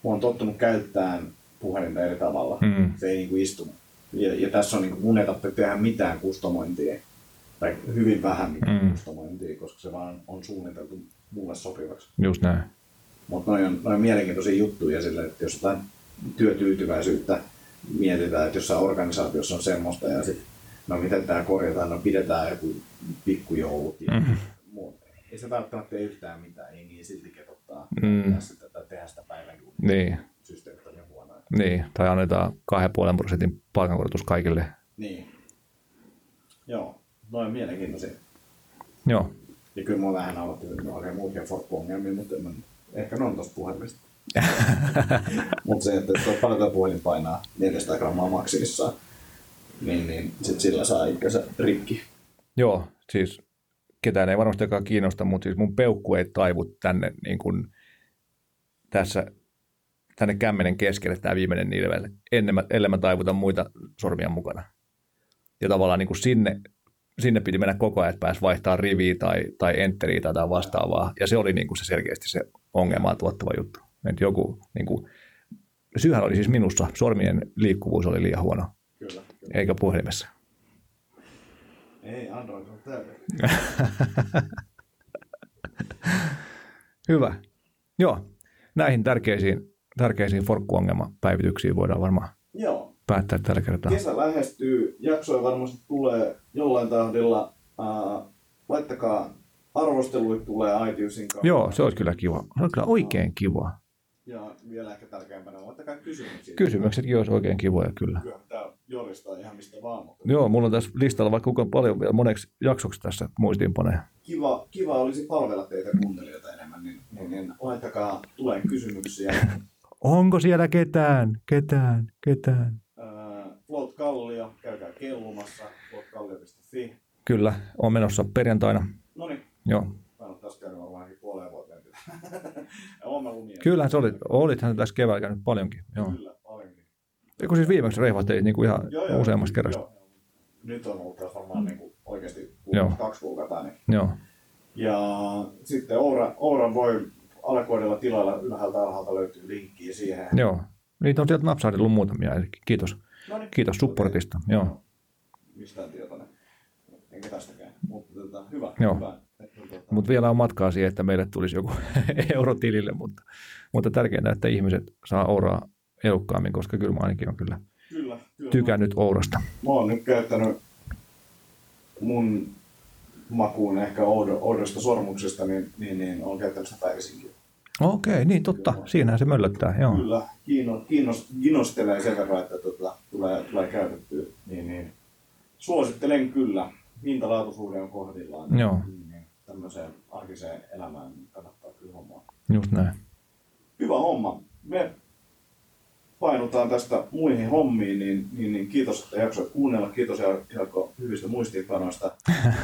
mä oon tottunut käyttämään puhelinta eri tavalla. Mm. Se ei niin kuin istu. Ja, ja tässä on niin kuin mun ei tarvitse tehdä mitään kustomointia. Tai hyvin vähän mitään mm. kustomointia, koska se vaan on suunniteltu mulle sopivaksi. Just näin. Mutta noin on, noin mielenkiintoisia juttuja sille, että jos jotain työtyytyväisyyttä mietitään, että jossain organisaatiossa on semmoista ja sitten no miten tämä korjataan, no pidetään joku pikkujoulut ja muuta. Ei se välttämättä tee yhtään mitään, ei niin silti ketottaa mm. sitä, tai tehdä sitä päivän niin. systeemit on jo huonoja. Niin, tai annetaan 2,5 prosentin palkankorotus kaikille. Niin. Joo, noin mielenkiintoisia. Joo. Ja kyllä mua vähän aloitti, että oikein muukin forkku-ongelmia, mutta mä, ehkä ne on tosta puhelimesta. mutta se, että tuo paljon puhelin painaa 400 grammaa maksimissaan, niin, niin sit sillä saa itsensä rikki. Joo, siis ketään ei varmastikaan kiinnosta, mutta siis mun peukku ei taivu tänne niin kuin tässä tänne kämmenen keskelle tämä viimeinen nilve, ennen mä, ellei mä taivuta muita sormia mukana. Ja tavallaan niin kuin sinne, sinne piti mennä koko ajan, että pääsi vaihtaa riviä tai, tai enteriä tai jotain vastaavaa. Ja se oli niin kuin se selkeästi se ongelmaa tuottava juttu. Että joku, niin kuin, syyhän oli siis minussa, sormien liikkuvuus oli liian huono, Kyllä. kyllä. eikä puhelimessa. Ei, Android on täyden. Hyvä. Joo, näihin tärkeisiin, tärkeisiin forkkuongelmapäivityksiin voidaan varmaan Joo. päättää tällä kertaa. Kesä lähestyy, jaksoja varmasti tulee jollain tahdilla. Äh, laittakaa arvosteluita tulee iTunesin kautta. Joo, se olisi kyllä kiva. Se on kyllä oikein kiva. Ja vielä ehkä tärkeämpänä, laittakaa kysymyksiä. Kysymyksetkin olisi oikein kivoja kyllä. Kyllä, tää joristaa ihan mistä vaan, mutta Joo, mulla on tässä listalla vaikka kuinka paljon vielä moneksi jaksoksi tässä muistiinpaneen. kiva, kiva olisi palvella teitä kuuntelijoita enemmän, niin, niin, niin laittakaa, tulee kysymyksiä. Onko siellä ketään? Ketään? Ketään? Äh, Float Kallio, käykää kellumassa, floatkallio.fi. Kyllä, on menossa perjantaina. No niin, Joo. tässä käynyt varmaankin puoleen vuoteen. Kyllähän se oli, olithan tässä keväällä käynyt paljonkin. Joo. Kyllä. Eikö siis viimeksi reihvattelit niin kuin ihan useammasta kerrasta? Joo, joo. Nyt on ollut taas varmaan niin kuin oikeasti Joo. kuukausi, kaksi kuukautta. Niin. Joo. Ja sitten Oura, Ouran voi alakoodilla tilalla ylhäältä alhaalta löytyy linkki siihen. Joo. Niitä on sieltä napsahdellut muutamia, eli kiitos. No niin. Kiitos supportista. Joo. Mistään tietoinen. Enkä tästäkään. Mutta tota, hyvä. Joo. hyvä. Tota, Mutta vielä on matkaa siihen, että meille tulisi joku euro tilille, mutta, mutta tärkeintä, että ihmiset saa ouraa elukkaammin, koska kyllä mä ainakin on kyllä kyllä, kyllä. tykännyt ourasta. Mä oon nyt käyttänyt mun makuun ehkä oudo, oudosta sormuksesta, niin, niin, niin olen käyttänyt sitä päivisinkin. Okei, niin totta. Siinähän se möllöttää, joo. Kyllä, kiinno, kiinnos, kiinnostelee sen verran, että tota, tulee, tulee käytettyä. Niin, niin. Suosittelen kyllä. Hintalaatuisuuden on kohdillaan. Joo. Niin, niin. Tämmöiseen arkiseen elämään kannattaa kyllä hommaa. Just näin. Hyvä homma. Me painutaan tästä muihin hommiin, niin, niin, niin kiitos, että jaksoit kuunnella. Kiitos Jarkko hyvistä muistiinpanoista,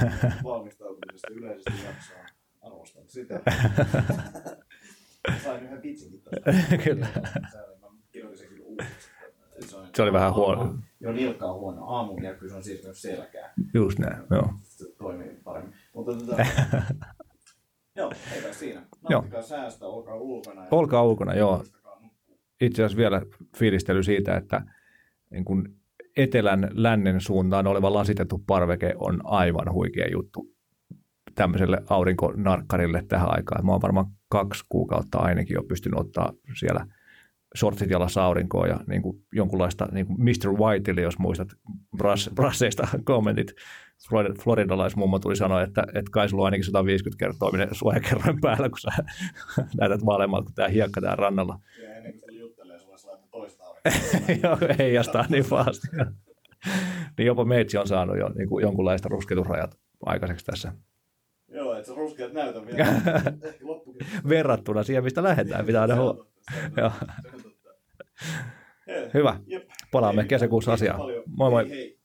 valmistautumisesta yleisesti jaksoon. Arvostan sitä. Sain yhden vitsinkin tästä. Kyllä. Se oli vähän huono. Joo, nilkka on huono. Aamun ja kyllä se on siirtynyt selkään. Just näin, joo. Se toimii paremmin. Mutta tota, joo, eipä siinä. Nauttikaa säästä, olkaa ulkona. Olkaa ulkona, joo. Itse asiassa vielä fiilistely siitä, että niin kun etelän lännen suuntaan oleva lasitettu parveke on aivan huikea juttu tämmöiselle aurinkonarkkarille tähän aikaan. Mä oon varmaan kaksi kuukautta ainakin jo pystynyt ottaa siellä shortsit jalassa aurinkoon ja niin kuin jonkunlaista niin kuin Mr. Whiteille, jos muistat brass, brasseista kommentit. Florida- Floridalaismummo tuli sanoa, että, että kai sulla on ainakin 150 kertoiminen suojakerroin päällä, kun sä näytät vaaleammalta kuin tämä hiekka täällä rannalla. Ja ennen kuin sitä juttelee, sulla laittaa toista aurinkoa. Joo, heijastaa niin pahasti. niin jopa meitsi on saanut jo niin kuin jonkunlaista rusketusrajat aikaiseksi tässä. Joo, et sä ruskeat näytä vielä. Verrattuna siihen, mistä lähdetään, pitää aina Se on huomioon. se se. Hei, Hyvä. Jep. Palaamme Ei kesäkuussa asiaan. Moi moi. Hei, hei.